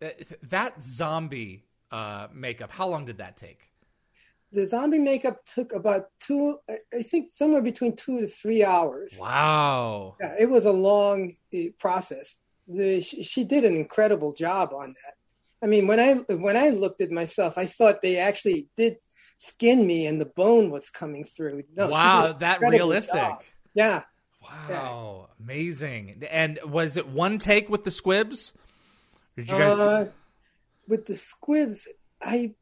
that, that zombie uh, makeup. How long did that take? The zombie makeup took about two, I- think somewhere between two to three hours. Wow. Yeah, it was a long eh, process. The, she, she did an incredible job on that. I mean, when I when I looked at myself, I thought they actually did skin me and the bone was coming through. No, wow, that realistic. job. Yeah, Wow, amazing. And was it one take with the squibs? Or Did you guys? Uh, with the squibs, I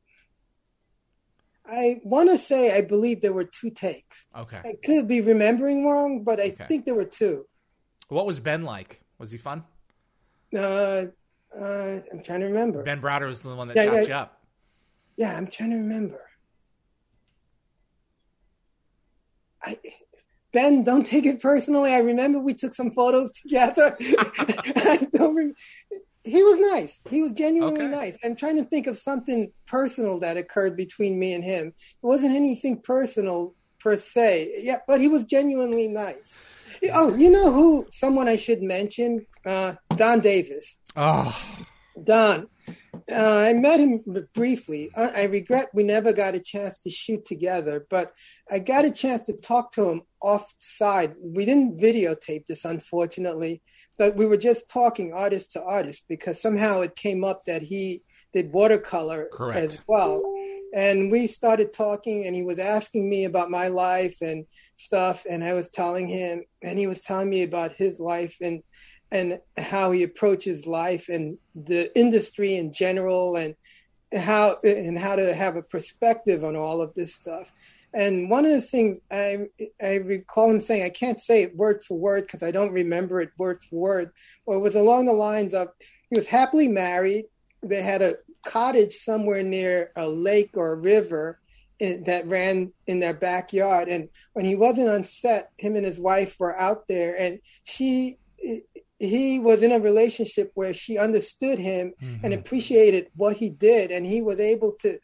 I want to say I believe there were two takes. okay. I could be remembering wrong, but I Okay. think there were two. What was Ben like? Was he fun? Uh, uh, I'm trying to remember. Ben Browder was the one that Yeah, chopped yeah. you up. Yeah, I'm trying to remember. I Ben, don't take it personally. I remember we took some photos *laughs* together. *laughs* I don't rem- he was nice. He was genuinely Okay. nice. I'm trying to think of something personal that occurred between me and him. It wasn't anything personal per se. Yeah, but he was genuinely nice. Oh, you know who? Someone I should mention? Uh, Don Davis. Oh, Don. Uh, I met him briefly. I, I regret we never got a chance to shoot together, but I got a chance to talk to him offside. We didn't videotape this, unfortunately, but we were just talking artist to artist because somehow it came up that he did watercolor Correct. as well. And we started talking, and he was asking me about my life and stuff, and I was telling him, and he was telling me about his life and and how he approaches life and the industry in general and how and how to have a perspective on all of this stuff. And one of the things I I recall him saying, I can't say it word for word because I don't remember it word for word, but it was along the lines of he was happily married. They had a cottage somewhere near a lake or a river in, that ran in their backyard. And when he wasn't on set, him and his wife were out there, and she he was in a relationship where she understood him mm-hmm. and appreciated what he did, and he was able to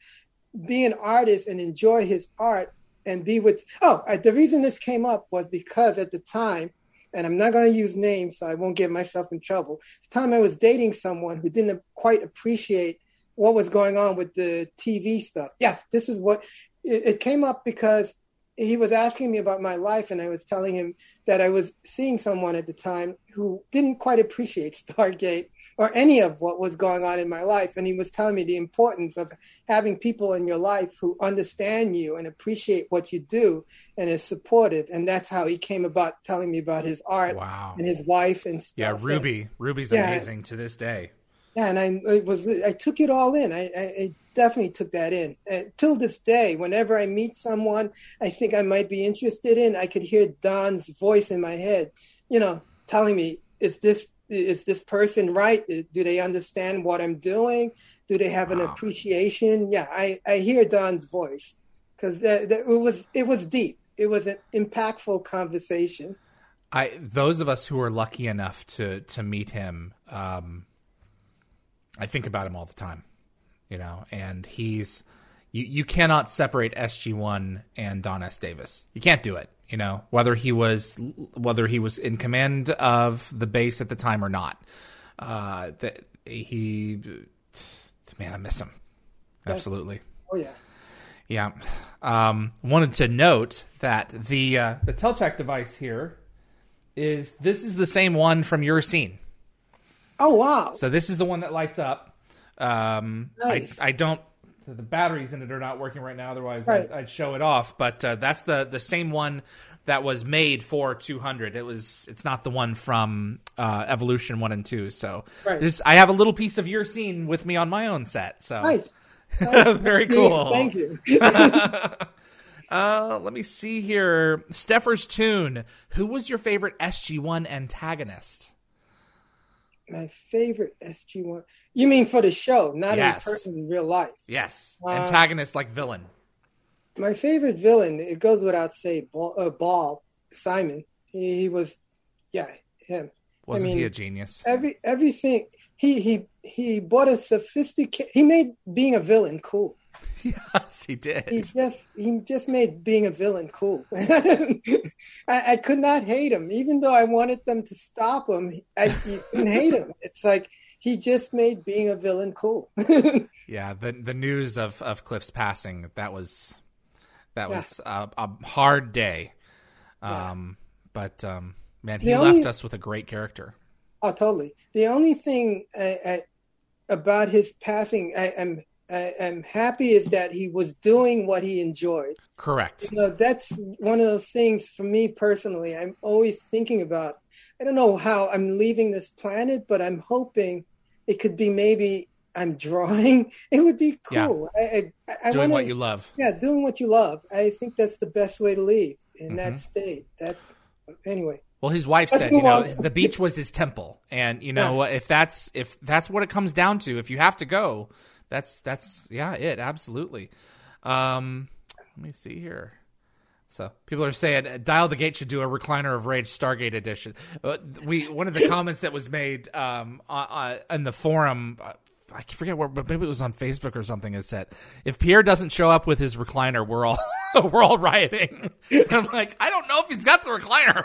be an artist and enjoy his art and be with. Oh, uh, the reason this came up was because at the time, and I'm not going to use names so I won't get myself in trouble. The time I was dating someone who didn't quite appreciate what was going on with the TV stuff. Yes, this is what it, it came up because he was asking me about my life, and I was telling him that I was seeing someone at the time who didn't quite appreciate *laughs* Stargate or any of what was going on in my life. And he was telling me the importance of having people in your life who understand you and appreciate what you do and is supportive. And that's how he came about telling me about his art wow. and his wife and stuff. Yeah, Ruby. And, Ruby's yeah, amazing to this day. Yeah, and I it was I took it all in. I, I definitely took that in. And till this day, whenever I meet someone I think I might be interested in, I could hear Don's voice in my head, you know, telling me, "Is this is this person right? Do they understand what I'm doing? Do they have an wow. appreciation?" Yeah, I I hear Don's voice because it was it was deep. It was an impactful conversation. I those of us who are lucky enough to to meet him. Um, I think about him all the time, you know, and he's you you cannot separate SG One and Don S Davis. You can't do it. You know, whether he was whether he was in command of the base at the time or not. Uh, that he, man, I miss him. Absolutely. Oh yeah. Yeah. Um, wanted to note that the uh, the Telchak device here is this is the same one from your scene. Oh wow! So this is the one that lights up. Um, nice. I, I don't. The batteries in it are not working right now. Otherwise, right. I'd, I'd, show it off. But uh, that's the the same one that was made for 200. It was. It's not the one from uh, Evolution one and two. So right. I have a little piece of your scene with me on my own set. So nice. *laughs* very cool. Thank you. *laughs* uh, let me see here. Steffer's tune. Who was your favorite SG1 antagonist? My favorite SG one. You mean for the show, not yes. in person in real life? Yes, uh, antagonist like villain. My favorite villain. It goes without saying. Ba'al, uh, Ba'al Simon. He, he, was, yeah, him. Wasn't I mean, he a genius? Every everything he he he bought a sophisticated. He made being a villain cool. *laughs* Yes, he did. He just he just made being a villain cool. *laughs* I, I, could not hate him, even though I wanted them to stop him. I couldn't hate him. It's like he just made being a villain cool. *laughs* yeah, the the news of of Cliff's passing that was that was yeah. a, a, hard day. Um, yeah. but um, man, he the left only, us with a great character. Oh, totally. The only thing I, I, about his passing, I, am I am happy is that he was doing what he enjoyed. Correct. You know, that's one of those things for me personally. I'm always thinking about. I don't know how I'm leaving this planet, but I'm hoping it could be maybe I'm drawing. *laughs* It would be cool. Yeah. I, I, I doing wanna, what you love. Yeah, doing what you love. I think that's the best way to leave in mm-hmm. that state. That anyway. Well, his wife said, you know, the beach was his temple, and you know, yeah. if that's if that's what it comes down to, if you have to go, that's that's yeah, it absolutely. Um, let me see here. So people are saying uh, Dial the Gate should do a recliner of rage Stargate edition. Uh, we one of the comments that was made um, uh, in the forum. I forget where, but maybe it was on Facebook or something. Is that if Pierre doesn't show up with his recliner, we're all *laughs* we're all rioting. *laughs* I'm like, I don't know if he's got the recliner.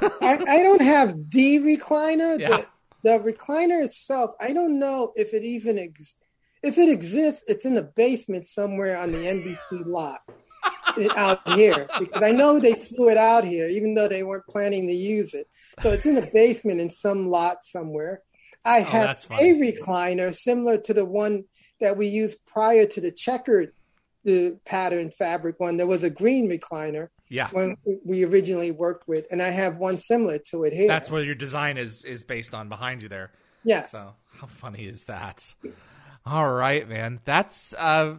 I, I, don't have the recliner. Yeah. The, the recliner itself, I don't know if it even exists if it exists, it's in the basement somewhere on the NBC lot out here because I know they flew it out here, even though they weren't planning to use it. So it's in the basement in some lot somewhere. I oh, have a recliner similar to the one that we used prior to the checkered the pattern fabric one. There was a green recliner. Yeah. When we originally worked with, and I have one similar to it here. That's where your design is is based on behind you there. Yes. So how funny is that? All right, man. That's uh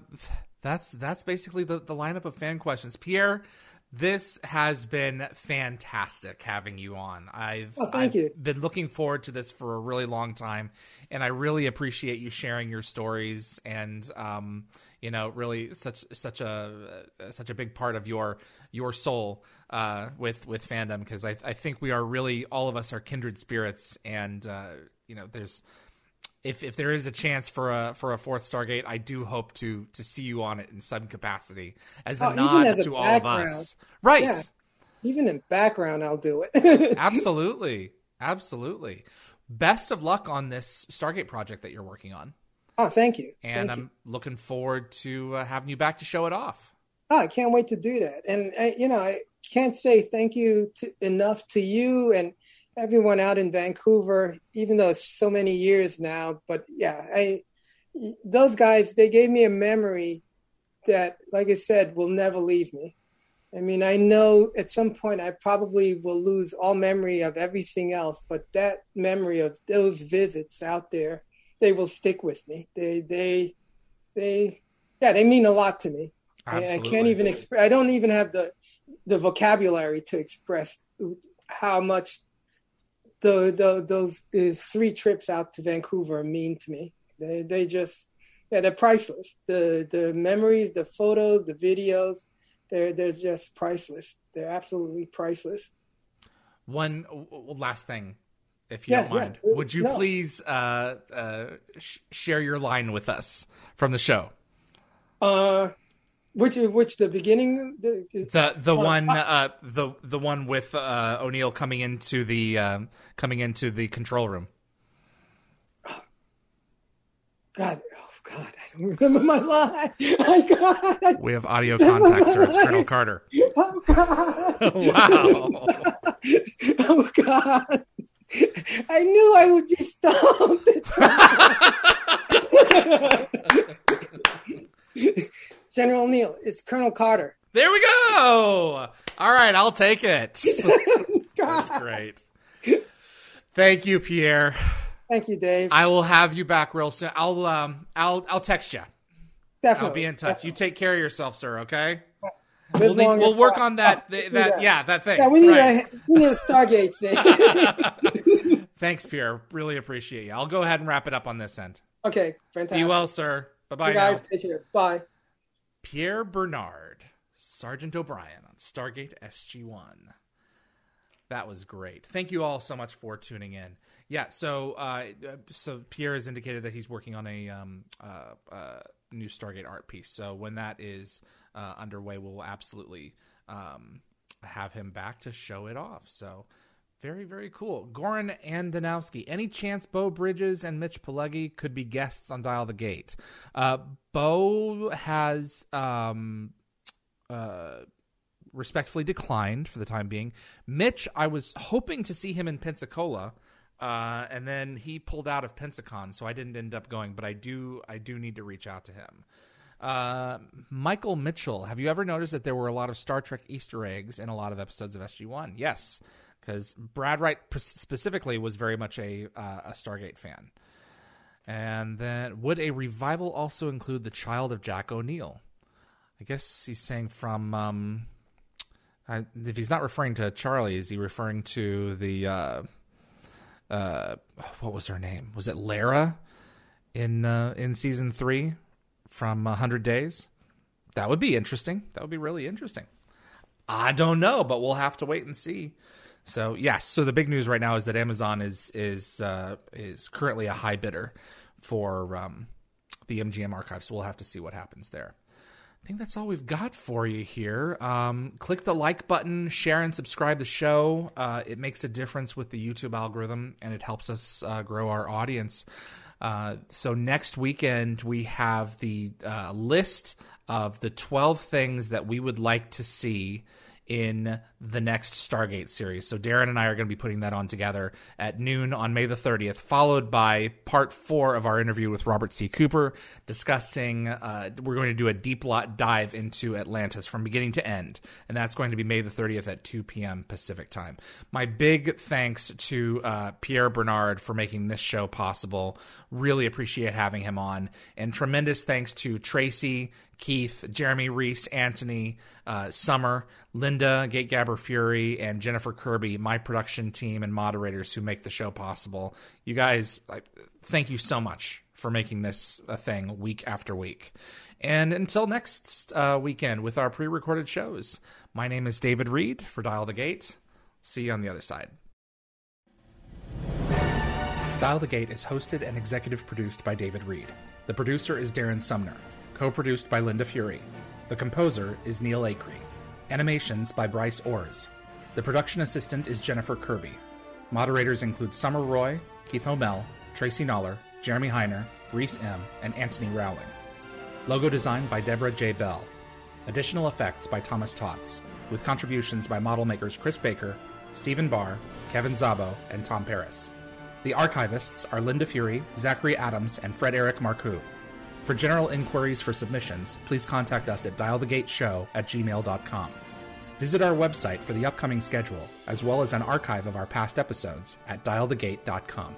that's that's basically the, the lineup of fan questions. Pierre, This has been fantastic having you on. I've, oh, thank I've you. been looking forward to this for a really long time, and I really appreciate you sharing your stories and, um, you know, really such such a such a big part of your your soul uh, with with fandom because I, I think we are really all of us are kindred spirits, and uh, you know, there's if if there is a chance for a for a fourth Stargate, I do hope to to see you on it in some capacity as a Oh, nod as a to all of us. Right. Yeah. Even in background, I'll do it. *laughs* Absolutely. Absolutely. Best of luck on this Stargate project that you're working on. oh, thank you. And thank I'm you. looking forward to uh, having you back to show it off. Oh, I can't wait to do that. And uh, you know, I can't say thank you to, enough to you and everyone out in Vancouver, even though it's so many years now. But yeah, I those guys they gave me a memory that, like I said, will never leave me. I mean, I know at some point I probably will lose all memory of everything else, but that memory of those visits out there, they will stick with me. They, they, they, yeah, they mean a lot to me. I, I can't even express. I don't even have the the vocabulary to express how much the, the those uh, three trips out to Vancouver mean to me. They they just yeah they're priceless. The the memories, the photos, the videos, they're they're just priceless. They're absolutely priceless. One last thing, if you Yeah, don't mind. yeah. Would you No. please uh, uh, sh- share your line with us from the show? Uh, which which the beginning the The the one uh, the the one with uh, O'Neill coming into the um, coming into the control room. God oh God I don't remember my line. My God. We have audio contacts, sir. It's Colonel Carter. Oh God. *laughs* wow. oh God. I knew I would be stumped. *laughs* *laughs* General Neal, it's Colonel Carter. There we go. All right, I'll take it. *laughs* That's great. Thank you, Pierre. Thank you, Dave. I will have you back real soon. I'll um I'll I'll text you. Definitely. I'll be in touch. You take care of yourself, sir. Okay. Live We'll, need- we'll work on that. Oh, *laughs* th- that that. yeah, that thing. Yeah, we need Right. a we need a Stargate. *laughs* Thanks, Pierre. Really appreciate you. I'll go ahead and wrap it up on this end. okay, fantastic. Be well, sir. Bye bye guys take care. Bye. Pierre Bernard, Sergeant O'Brien on Stargate SG One. That was great. Thank you all so much for tuning in. Yeah, so uh, so Pierre has indicated that he's working on a um, uh, uh, new Stargate art piece. So when that is uh, underway, we'll absolutely um, have him back to show it off. So very very cool. Goran Andanowski. Any chance Beau Bridges and Mitch Pileggi could be guests on Dial the Gate? Uh, Beau has um, uh, respectfully declined for the time being. Mitch, I was hoping to see him in Pensacola, uh, and then he pulled out of Pensacon, so I didn't end up going. But I do, I do need to reach out to him. Uh, Michael Mitchell, have you ever noticed that there were a lot of Star Trek Easter eggs in a lot of episodes of SG One? Yes, because Brad Wright specifically was very much a uh, a Stargate fan. And then, would a revival also include the child of Jack O'Neill? I guess he's saying from. Um, I, if he's not referring to Charlie, is he referring to the? Uh, uh, what was her name? Was it Laira in uh, in season three from Hundred Days? That would be interesting. That would be really interesting. I don't know, but we'll have to wait and see. So yes, so the big news right now is that Amazon is is uh, is currently a high bidder for um, the MGM archive. So we'll have to see what happens there. I think that's all we've got for you here. Um, click the like button, share and subscribe the show. Uh, it makes a difference with the YouTube algorithm, and it helps us uh, grow our audience. Uh, so next weekend we have the uh, list of the 12 things that we would like to see in the next Stargate series. So Darren and I are going to be putting that on together at noon on May the 30th, followed by part four of our interview with Robert C. Cooper, discussing. Uh, we're going to do a deep lot dive into Atlantis from beginning to end, and that's going to be May the 30th at 2 p.m. Pacific time. My big thanks to uh, Pierre Bernard for making this show possible. Really appreciate having him on, and tremendous thanks to Tracy. Keith, Jeremy Reese, Anthony, uh, Summer, Linda, Gate Gabber Fury, and Jennifer Kirby, my production team and moderators who make the show possible. You guys, I, thank you so much for making this a thing week after week. And until next uh, weekend with our pre recorded shows, my name is David Read for Dial the Gate. See you on the other side. Dial the Gate is hosted and executive produced by David Read. The producer is Darren Sumner, co produced by Linda Fury. The composer is Neal Acree. Animations by Bryce Orrs. The production assistant is Jennifer Kirby. Moderators include Summer Roy, Keith Homel, Tracy Noller, Jeremy Heiner, Reese M., and Anthony Rowling. Logo design by Deborah J. Bell. Additional effects by Thomas Tots, with contributions by model makers Chris Baker, Stephen Barr, Kevin Zabo, and Tom Paris. The archivists are Linda Fury, Zachary Adams, and Fred Eric Marcoux. For general inquiries for submissions, please contact us at dialthegateshow at gmail.com. Visit our website for the upcoming schedule, as well as an archive of our past episodes at dialthegate.com.